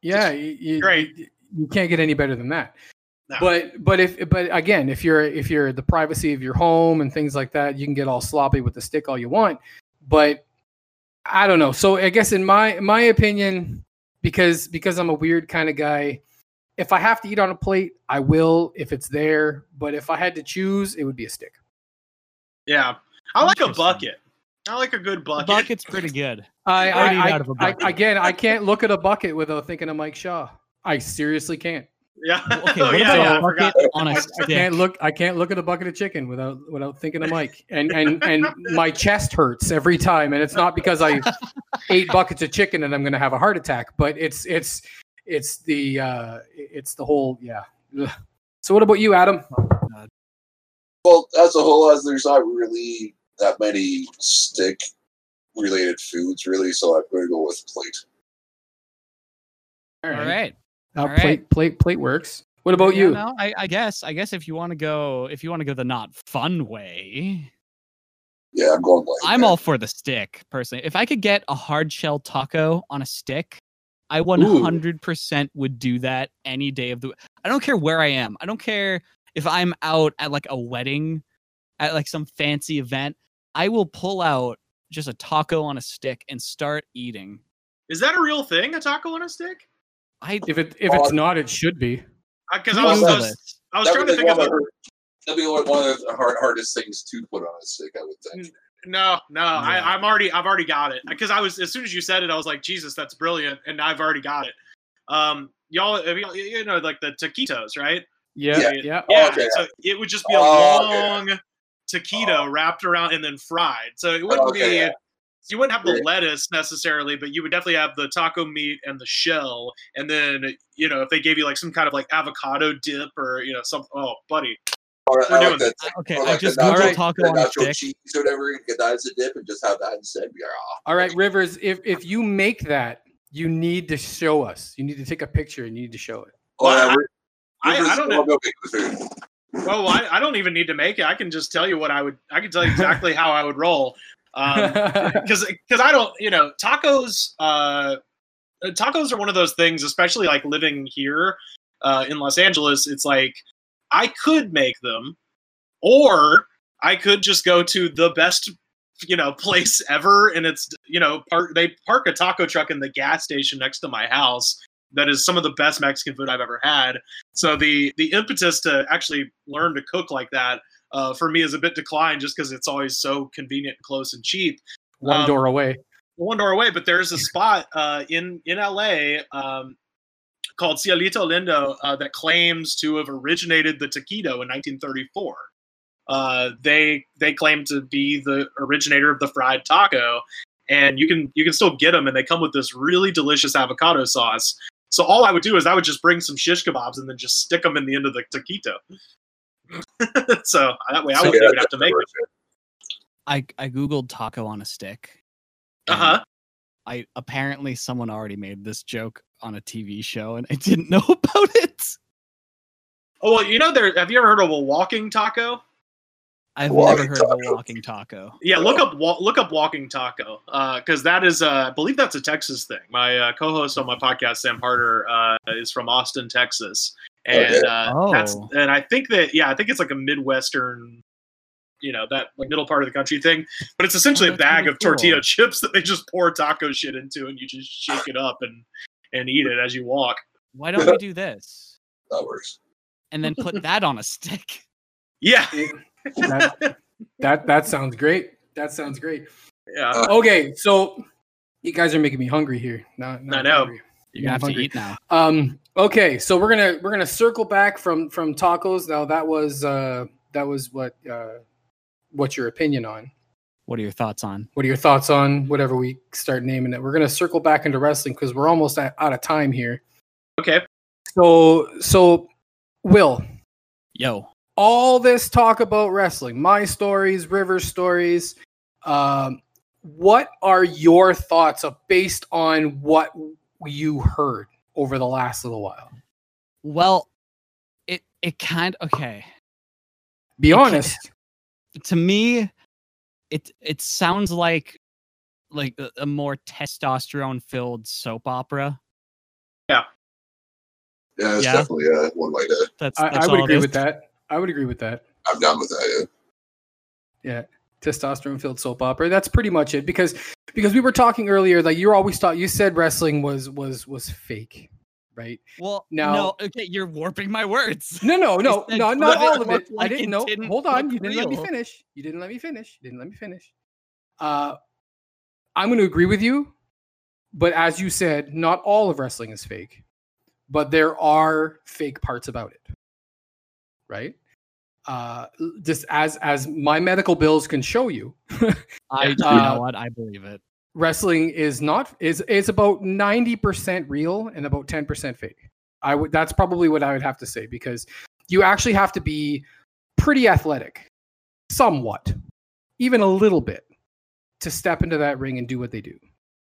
yeah. You, you- great. You, you can't get any better than that. No. But but if but again, if you're if you're the privacy of your home and things like that, you can get all sloppy with the stick all you want. But I don't know. So I guess in my my opinion, because because I'm a weird kind of guy, if I have to eat on a plate, I will if it's there. But if I had to choose, it would be a stick. Yeah, I like a bucket. I like a good The bucket. bucket's pretty good. I, I would eat I, out of a I, bucket. again, I can't look at a bucket without thinking of Mike Shaw. I seriously can't. Yeah. Okay, oh, what yeah, about yeah, I a forgot. bucket on a I stick? can't look. I can't look at a bucket of chicken without without thinking of Mike. And and and my chest hurts every time. And it's not because I ate buckets of chicken and I'm going to have a heart attack, but it's it's it's the uh it's the whole yeah. Ugh. So what about you, Adam? Well, as a whole, as there's not really that many stick related foods, really, so I'm going to go with plate. All right. Now, all right. Plate plate plate works. What about Yeah, you? No, I, I guess. I guess if you want to go, if you want to go the not fun way, Yeah, I'm going plate. I'm all for the stick personally. If I could get a hard shell taco on a stick, I 100% would do that any day of the. I don't care where I am. I don't care if I'm out at like a wedding, at like some fancy event. I will pull out just a taco on a stick and start eating. Is that a real thing? A taco on a stick? I If it if it's not, it should be. Because Google I was, I was. I was trying to think of one the- That'd be one one of the hard, hardest things to put on a stick, I would think. No, no, Yeah. I, I'm already, I've already got it. Because I was, as soon as you said it, I was like, Jesus, that's brilliant, and I've already got it. Um, y'all, have y'all- you know, like the taquitos, right? Yeah, Yeah. yeah. Yeah. okay. So it would just be a Oh, okay. long taquito Oh. wrapped around and then fried. So it wouldn't Okay, be. yeah. You wouldn't have the Yeah. lettuce necessarily, but you would definitely have the taco meat and the shell, and then you know if they gave you like some kind of like avocado dip or you know some. Oh, buddy, Or, We're uh, I doing like that. Okay, or I just the googled nacho, taco the on nacho stick. cheese or whatever, get that as a dip and just have that instead. Yeah. Oh, All right, Rivers. If if you make that, you need to show us. You need to take a picture and you need to show it. Oh, Well, uh, yeah, we're- I, I don't know. go make the food. Oh, I, I don't even need to make it. I can just tell you what I would. I can tell you exactly how I would roll. Um, because because I don't you know tacos uh tacos are one of those things especially like living here uh in Los Angeles it's like I could make them or I could just go to the best you know place ever and it's you know park they park a taco truck in the gas station next to my house that is some of the best Mexican food I've ever had. So the the impetus to actually learn to cook like that uh, for me is a bit declined just because it's always so convenient, close, and cheap. One Um, door away. One door away, but there's a spot uh, in in LA um, called Cielito Lindo uh, that claims to have originated the taquito in 1934. Uh, they they claim to be the originator of the fried taco, and you can you can still get them, and they come with this really delicious avocado sauce. So all I would do is I would just bring some shish kebabs and then just stick them in the end of the taquito. so that way I So, wouldn't yeah, even have to make it. I I googled taco on a stick. Uh huh. I apparently someone already made this joke on a TV show and I didn't know about it. Oh well, you know there. Have you ever heard of a walking taco? I've Walking never heard of a walking taco. Yeah, look up wa- look up walking taco because that is uh, I believe that's a Texas thing. My uh, co-host on my podcast, Sam Harder, uh, is from Austin, Texas, and Okay. uh, that's Oh. and I think that yeah, I think it's like a midwestern, you know, that like middle part of the country thing. But it's essentially Oh, a bag really of tortilla cool. chips that they just pour taco shit into, and you just shake it up and and eat it as you walk. Why don't we do this? That works. And then put that on a stick. Yeah, That, that that sounds great. That sounds great. yeah. Okay, so you guys are making me hungry here. Not, not I know. hungry. You're gonna have to eat now. Um, okay, so we're gonna we're gonna circle back from from tacos. Now that was uh that was what uh what's your opinion on? What are your thoughts on? What are your thoughts on whatever we start naming it? We're gonna circle back into wrestling because we're almost at, out of time here. Okay. So so Will, Yo, all this talk about wrestling, my stories, River's stories. Um, what are your thoughts of based on what you heard over the last little while? well, it it kind okay. Be It can't- honest. to me it it sounds like like a, a more testosterone filled soap opera Yeah. Yeah, it's Yeah. definitely uh, one way to. That's, I, that's I would agree with that. I would agree with that. I'm done with that. Yeah. Testosterone filled soap opera. That's pretty much it. Because because we were talking earlier, like you always thought you said wrestling was was was fake, right? Well, Now- no, okay, you're warping my words. No, no, no, no, not all of it. looked I didn't know. didn't Hold on, you didn't let me finish. You didn't let me finish. You didn't let me finish. Uh, I'm going to agree with you, but as you said, not all of wrestling is fake, but there are fake parts about it, right? Uh, just as as my medical bills can show you, I, you Uh, know what? I believe it. wrestling is not is is about 90% real and about 10% fake. I would that's probably what I would have to say because you actually have to be pretty athletic somewhat even a little bit to step into that ring and do what they do.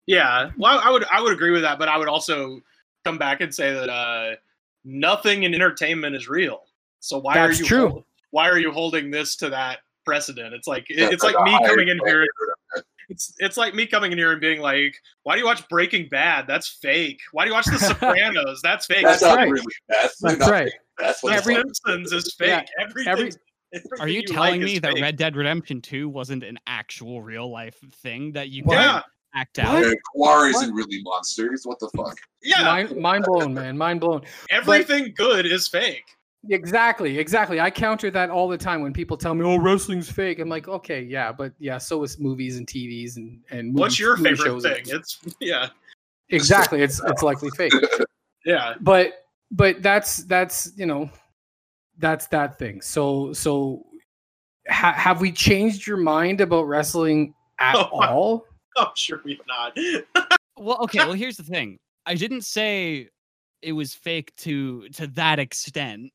Yeah, well, I would I would agree with that, but I would also come back and say that uh, nothing in entertainment is real. So why That's are you true. hol- why are you holding this to that precedent? It's like Yeah, it's like me coming in here. It's it's like me coming in here and being like, why do you watch Breaking Bad? That's fake. Why do you watch The Sopranos? That's fake. That's, That's right. really Beth. That's right. fake. That's what The Every- Simpsons is fake. Yeah, Everything. every- Are you everything telling like me that fake. Red Dead Redemption 2 wasn't an actual real life thing that you can Yeah, act out? And GWAR What? isn't really monsters. What the fuck? yeah. Mind, mind blown, man. Mind blown. everything good is fake. Exactly, exactly. I counter that all the time when people tell me, "Oh, wrestling's fake." I'm like, "Okay, yeah, but yeah, so is movies and TVs and and What's your favorite shows. thing? It's yeah, Exactly, it's it's likely fake. yeah. but but that's that's you know that's that thing so so ha- have we changed your mind about wrestling at Oh, all I'm sure we've not. Well, okay, well here's the thing. I didn't say it was fake to to that extent.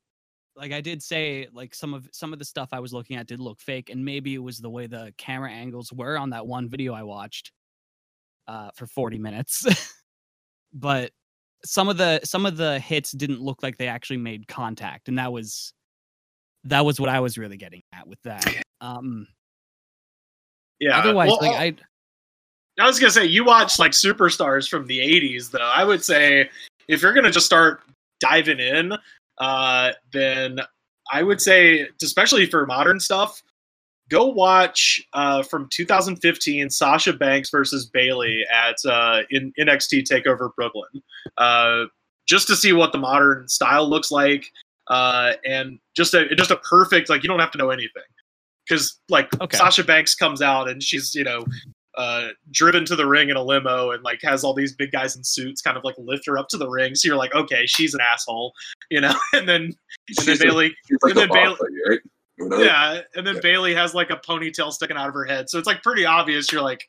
Like I did say like some of some of the stuff I was looking at did look fake and maybe it was the way the camera angles were on that one video I watched uh for 40 minutes. but some of the some of the hits didn't look like they actually made contact and that was that was what I was really getting at with that. Um Yeah. otherwise well, like I I was gonna say you watch like superstars from the '80s, though. I would say if you're gonna just start diving in, uh, then I would say, especially for modern stuff, go watch uh, from 2015 Sasha Banks versus Bayley at uh, in NXT Takeover Brooklyn, uh, just to see what the modern style looks like, uh, and just a just a perfect like you don't have to know anything because like Okay. Sasha Banks comes out and she's you know uh, driven to the ring in a limo and like has all these big guys in suits kind of like lift her up to the ring. So you're like, okay, she's an asshole, you know. And then and then a- Bayley, She's like and then Bayley- lady, right? You know? yeah, and then Yeah. Bayley has like a ponytail sticking out of her head. So it's like pretty obvious. You're like,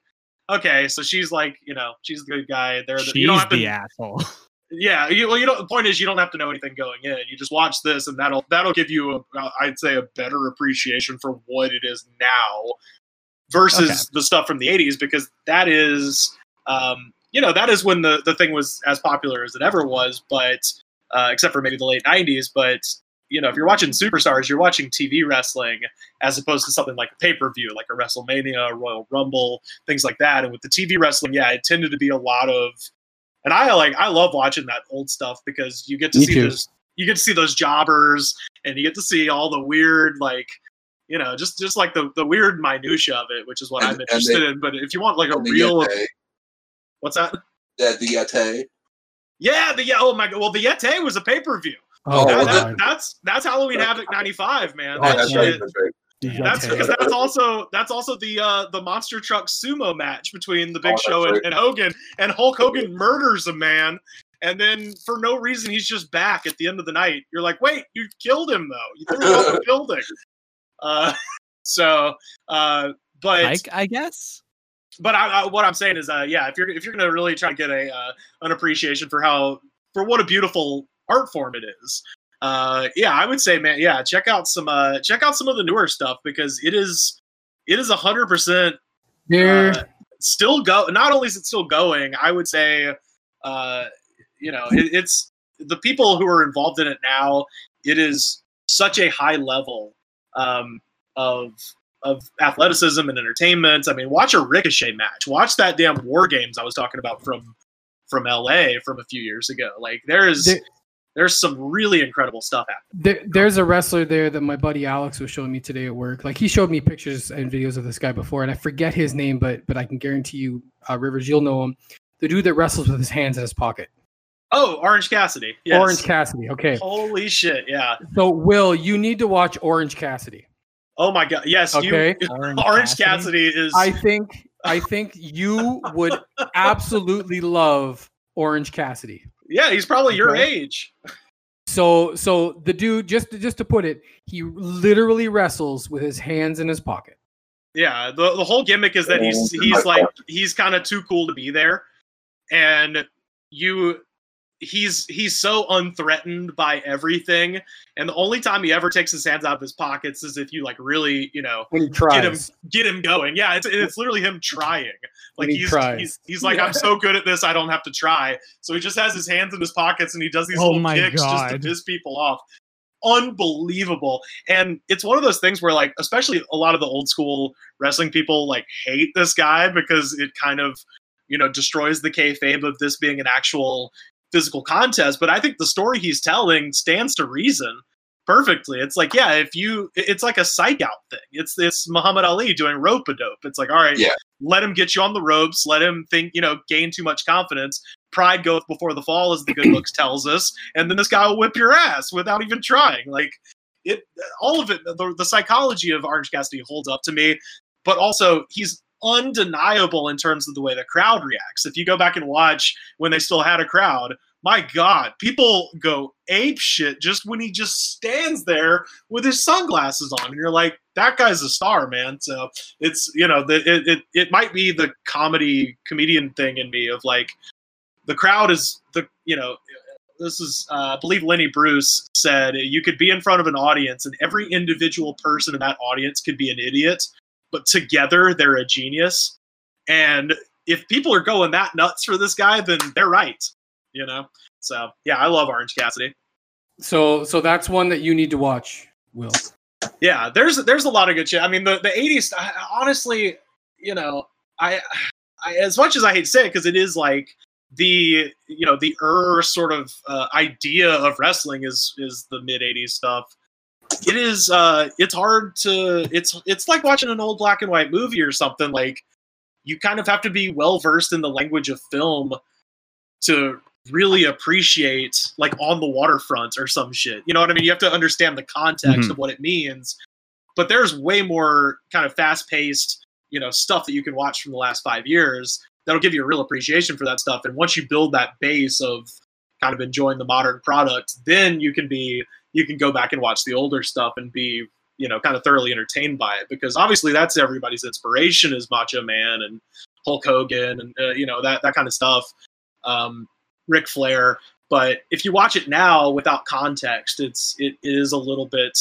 okay, so she's like, you know, she's the good guy. There, she's you don't have to. the asshole. Yeah, you, well, you don't. The point is, you don't have to know anything going in. You just watch this, and that'll that'll give you, a, I'd say, a better appreciation for what it is now versus Okay. the stuff from the '80s, because that is, um, you know, that is when the the thing was as popular as it ever was. But uh, except for maybe the late '90s, but you know, if you're watching superstars, you're watching TV wrestling as opposed to something like a pay per view, like a WrestleMania, a Royal Rumble, things like that. And with the TV wrestling, yeah, it tended to be a lot of and I like I love watching that old stuff because you get to Me see too. those you get to see those jobbers and you get to see all the weird like you know just just like the the weird minutia of it, which is what And- I'm interested they- in. But if you want like a real Yeti. what's that? Yeah, the Yeti. Yeah, the yeah. Oh my god. Well, the Yeti was a pay per view. oh, Oh, That, that, that's that's Halloween Havoc '95, man. Oh, That that's shit- right. That's right. That's because that's also that's also the uh, the monster truck sumo match between the Big Oh, Show and, right. and Hogan, and Hulk Hogan murders a man, and then for no reason he's just back at the end of the night. You're like, wait, you killed him though. You threw him off the building. Uh, so, uh, but Like, I guess. but I, I, what I'm saying is, uh, yeah, if you're if you're gonna really try to get a uh, an appreciation for how for what a beautiful art form it is, uh, yeah, I would say, man, yeah, check out some uh, check out some of the newer stuff because it is it is a hundred percent Here, uh, still go. Not only is it still going, I would say, uh, you know, it, it's the people who are involved in it now. It is such a high level um, of of athleticism and entertainment. I mean, watch a Ricochet match. Watch that damn War Games I was talking about from from LA from a few years ago. Like there is There- there's some really incredible stuff happening. There, there's a wrestler there that my buddy Alex was showing me today at work. Like he showed me pictures and videos of this guy before, and I forget his name, but but I can guarantee you, uh, Rivers, you'll know him. The dude that wrestles with his hands in his pocket. Oh, Orange Cassidy. Yes. Orange Cassidy. Okay. Holy shit! Yeah. So Will, you need to watch Orange Cassidy. Oh my god. Yes. Okay. You, Orange Orange Cassidy? Cassidy is. I think I think you would absolutely love Orange Cassidy. yeah, he's probably your age. So so the dude just just to put it, he literally wrestles with his hands in his pocket. Yeah, the the whole gimmick is that he's he's like he's kind of too cool to be there, and you he's he's so unthreatened by everything, and the only time he ever takes his hands out of his pockets is if you like really you know When he get him get him going. Yeah, it's it's literally him trying. Like When he he's, tries. he's he's like Yeah. I'm so good at this, I don't have to try. So he just has his hands in his pockets and he does these Oh little my kicks just to piss people off. Unbelievable. And it's one of those things where like especially a lot of the old school wrestling people like hate this guy because it kind of you know destroys the kayfabe of this being an actual physical contest. But I think the story he's telling stands to reason perfectly. It's like, yeah, if you, it's like a psych out thing. It's this Muhammad Ali doing rope a dope. It's like, all right, Yeah. let him get you on the ropes. Let him think, you know, gain too much confidence. Pride goeth before the fall, as the good books tells us. And then this guy will whip your ass without even trying. Like it, all of it, the, the psychology of Orange Cassidy holds up to me. But also, he's undeniable in terms of the way the crowd reacts. If you go back and watch when they still had a crowd, my God, people go ape shit just when he just stands there with his sunglasses on, and you're like, that guy's a star, man. So it's you know, the, it, it it might be the comedy comedian thing in me of like, the crowd is the you know. This is, uh, I believe Lenny Bruce said you could be in front of an audience and every individual person in that audience could be an idiot, but together they're a genius. And if people are going that nuts for this guy, then they're right you know. So yeah, I love Orange Cassidy. So so that's one that you need to watch, Will. Yeah, there's there's a lot of good shit. I mean, the the '80s, I, honestly, you know, I, I as much as I hate to say it because it is like the you know the er sort of uh, idea of wrestling is is the mid '80s stuff. It is uh it's hard to it's it's like watching an old black and white movie or something like you kind of have to be well versed in the language of film to really appreciate like on the waterfront or some shit. You know what I mean? You have to understand the context Mhm. of what it means. But there's way more kind of fast paced, you know, stuff that you can watch from the last five years that'll give you a real appreciation for that stuff. And once you build that base of kind of enjoying the modern product, then you can be you can go back and watch the older stuff and be you know kind of thoroughly entertained by it because obviously that's everybody's inspiration is Macho Man and Hulk Hogan and uh, you know that that kind of stuff. Um, Ric Flair. But if you watch it now without context, it's it is a little bit,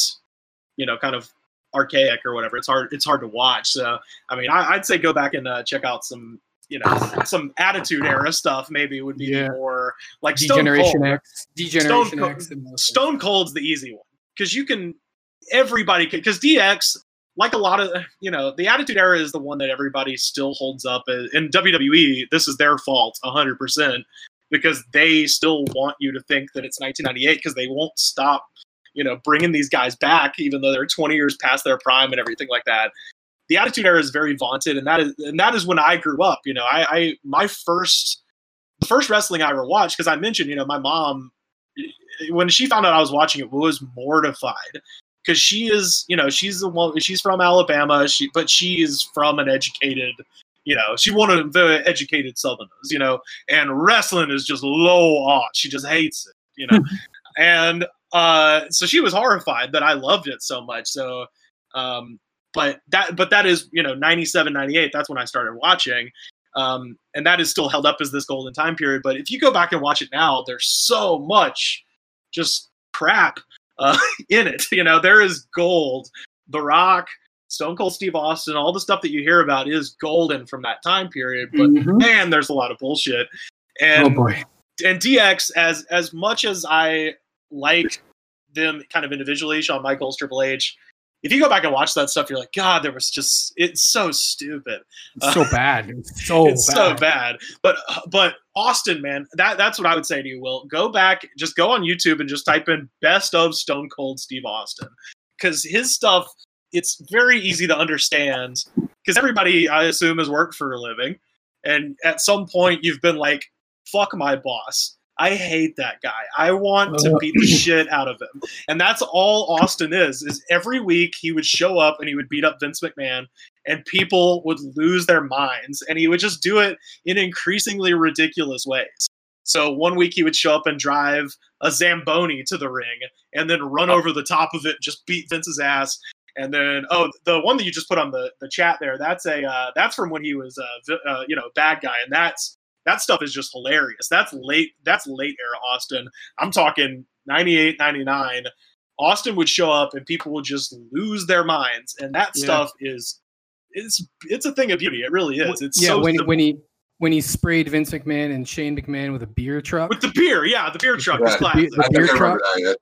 you know, kind of archaic or whatever. It's hard it's hard to watch. So I mean, I, I'd say go back and uh, check out some you know some Attitude Era stuff. Maybe would be Yeah. more like Stone D-Generation Cold. X. D-Generation Stone X. and those things. Stone Cold's the easy one because you can everybody can because DX like a lot of you know the Attitude Era is the one that everybody still holds up in WWE. This is their fault, hundred percent, because they still want you to think that it's 1998 because they won't stop you know bringing these guys back even though they're 20 years past their prime and everything like that. The Attitude Era is very vaunted, and that is and that is when I grew up. You know, I, I my first the first wrestling I ever watched because I mentioned you know my mom when she found out I was watching it was mortified because she is you know she's the one she's from Alabama she but she is from an educated you know she one of the educated Southerners you know and wrestling is just low on she just hates it you know. And uh so she was horrified that I loved it so much. So um but that but that is you know 97 98 that's when I started watching um, and that is still held up as this golden time period. But if you go back and watch it now, there's so much just crap uh, in it. You know, there is gold. The Rock, Stone Cold Steve Austin, all the stuff that you hear about is golden from that time period. But Mhm. man, there's a lot of bullshit. and Oh boy. and DX, as as much as I like them kind of individually, Shawn Michaels, Triple H. If you go back and watch that stuff, you're like, God, there was just it's so stupid It's so bad. It's so it's bad. so bad. But but Austin, man, that that's what I would say to you. Will go back, just go on YouTube and just type in "best of Stone Cold Steve Austin" because his stuff it's very easy to understand because everybody I assume has worked for a living, and at some point you've been like, "Fuck my boss." I hate that guy. I want to beat the shit out of him. And that's all Austin is. Is every week he would show up and he would beat up Vince McMahon and people would lose their minds and he would just do it in increasingly ridiculous ways. So one week he would show up and drive a Zamboni to the ring and then run over the top of it, just beat Vince's ass. And then, oh, the one that you just put on the, the chat there, that's a uh, that's from when he was a uh, you know bad guy, and that's that stuff is just hilarious. That's late. That's late era Austin. I'm talking 98, 99. Austin would show up and people would just lose their minds, and that Yeah. stuff is it's it's a thing of beauty. It really is. It's yeah, so when simple. when he when he sprayed Vince McMahon and Shane McMahon with a beer truck. with the beer, yeah, the beer truck was Yeah, the classic. beer- I think beer I remember truck? that. yeah.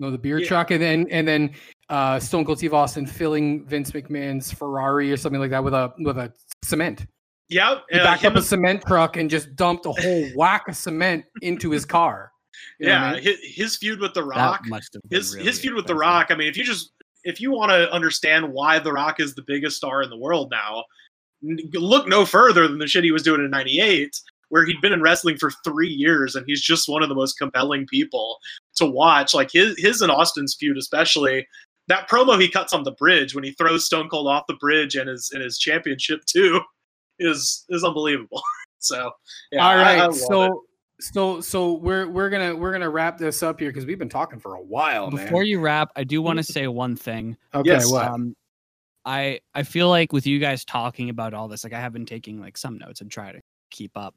No, the beer Yeah. truck, and then and then uh, Stone Cold Steve Austin filling Vince McMahon's Ferrari or something like that with a with a cement. Yeah, He backed him up a and- cement truck and just dumped a whole whack of cement into his car. You yeah. I mean? His, his feud with The Rock, That must have been his really his feud with The. Rock. I mean, if you just if you want to understand why The Rock is the biggest star in the world now, look no further than the shit he was doing in '98, where he'd been in wrestling for three years, and he's just one of the most compelling people to watch. Like his his and Austin's feud, especially that promo he cuts on the bridge when he throws Stone Cold off the bridge and his and his championship too, is is unbelievable. so yeah, All I- I love it. so so so we're we're gonna we're gonna wrap this up here because we've been talking for a while, man. Before you wrap, I do want to say one thing. okay, Yes, what? Um, I I feel like with you guys talking about all this, like I have been taking like some notes and try to keep up.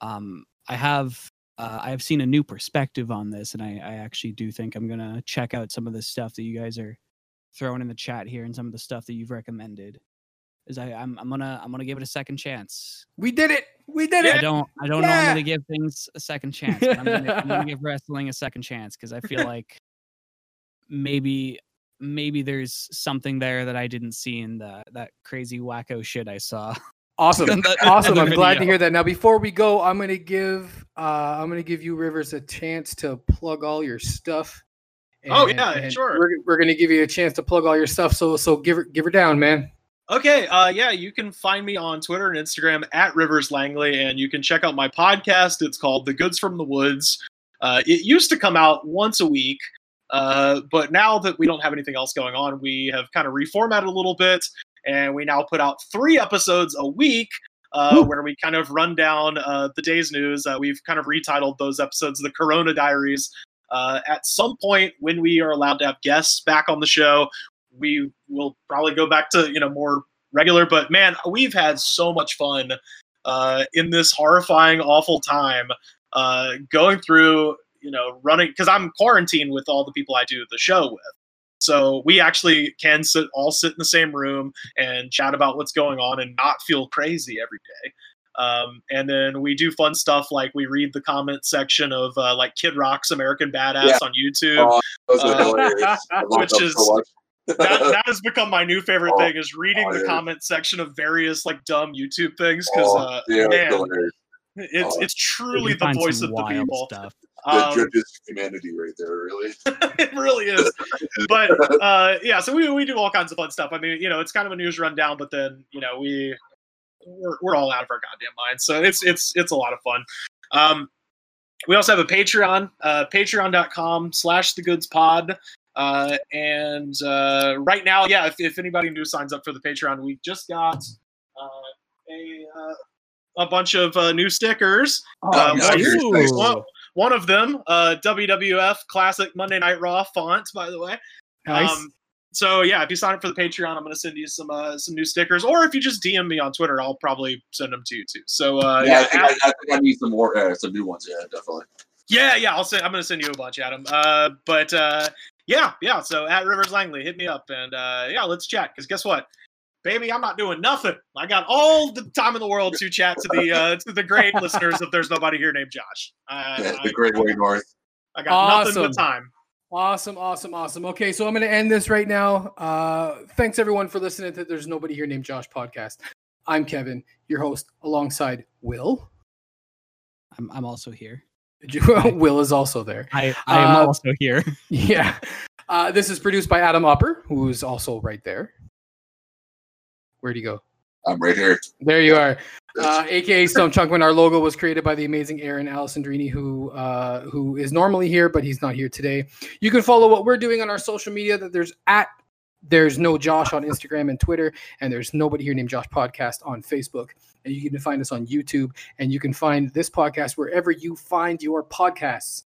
Um, I have uh, I have seen a new perspective on this, and I I actually do think I'm gonna check out some of the stuff that you guys are throwing in the chat here and some of the stuff that you've recommended. Is I I'm I'm gonna I'm gonna give it a second chance. we did it. We did it. I it. don't I don't Yeah. normally give things a second chance. But I'm, gonna, I'm gonna give wrestling a second chance because I feel like maybe maybe there's something there that I didn't see in the that crazy wacko shit I saw. Awesome. Awesome. I'm glad to hear that. Now, before we go, I'm gonna give uh, I'm gonna give you Rivers a chance to plug all your stuff. Oh, yeah, sure. We're, we're gonna give you a chance to plug all your stuff. So so give her give her down, man. Okay, uh, yeah, you can find me on Twitter and Instagram at Rivers Langley, and you can check out my podcast. It's called The Goods from the Woods. Uh, it used to come out once a week, uh, but now that we don't have anything else going on, we have kind of reformatted a little bit, and we now put out three episodes a week. Uh, where we kind of run down uh, the day's news. Uh, we've kind of retitled those episodes the Corona Diaries. Uh, at some point, when we are allowed to have guests back on the show, we will probably go back to you know more regular but man we've had so much fun uh, in this horrifying awful time uh, going through you know running because i'm quarantined with all the people i do the show with so we actually can sit all sit in the same room and chat about what's going on and not feel crazy every day um, and then we do fun stuff like we read the comment section of uh, like kid rock's american badass Yeah. on youtube Oh, Uh, hilarious. I love which is-. That, that has become my new favorite Oh, thing is reading oh, the yeah. comment section of various like dumb YouTube things because Oh, uh, yeah, man, hilarious. it's Oh. it's truly the voice of the people. Stuff. The Um, judge's humanity right there, really. it really is. But uh, yeah, so we we do all kinds of fun stuff. I mean, you know, it's kind of a news rundown, but then you know we we're, we're all out of our goddamn minds, so it's it's it's a lot of fun. Um, we also have a Patreon, uh, patreon.com slash the goods pod. Uh, and uh, right now, yeah, if, if anybody new signs up for the Patreon, we just got uh, a uh, a bunch of uh, new stickers. Oh, Uh, nice. one- Nice. one- One of them, uh, WWF Classic Monday Night Raw font, by the way. Nice. Um, so yeah, if you sign up for the Patreon, I'm going to send you some uh, some new stickers, or if you just DM me on Twitter, I'll probably send them to you too. So uh, yeah, yeah, I think I, I think I need some more, uh, some new ones. Yeah, definitely. yeah, yeah, I'll send. I'm going to send you a bunch, Adam. Uh, but uh, yeah, yeah. So at Rivers Langley, hit me up, and uh, yeah, let's chat. Because guess what, baby, I'm not doing nothing. I got all the time in the world to chat to the uh, to the great listeners. If there's nobody here named Josh, I, Yeah, the Great Way North. I got nothing Awesome. but time. Awesome, awesome, awesome. Okay, so I'm going to end this right now. Uh, thanks everyone for listening to There's Nobody Here Named Josh podcast. I'm Kevin, your host, alongside Will. I'm I'm also here. Will is also there. I I am Uh, also here. Yeah. Uh, this is produced by Adam Upper, who's also right there. Where'd he go? I'm right here. There you are. Uh, AKA Stone Chunkman. Our logo was created by the amazing Aaron Alessandrini, who uh, who is normally here, but he's not here today. You can follow what we're doing on our social media. That there's at there's no Josh on Instagram and Twitter, and there's nobody here named Josh Podcast on Facebook. And you can find us on YouTube, and you can find this podcast wherever you find your podcasts.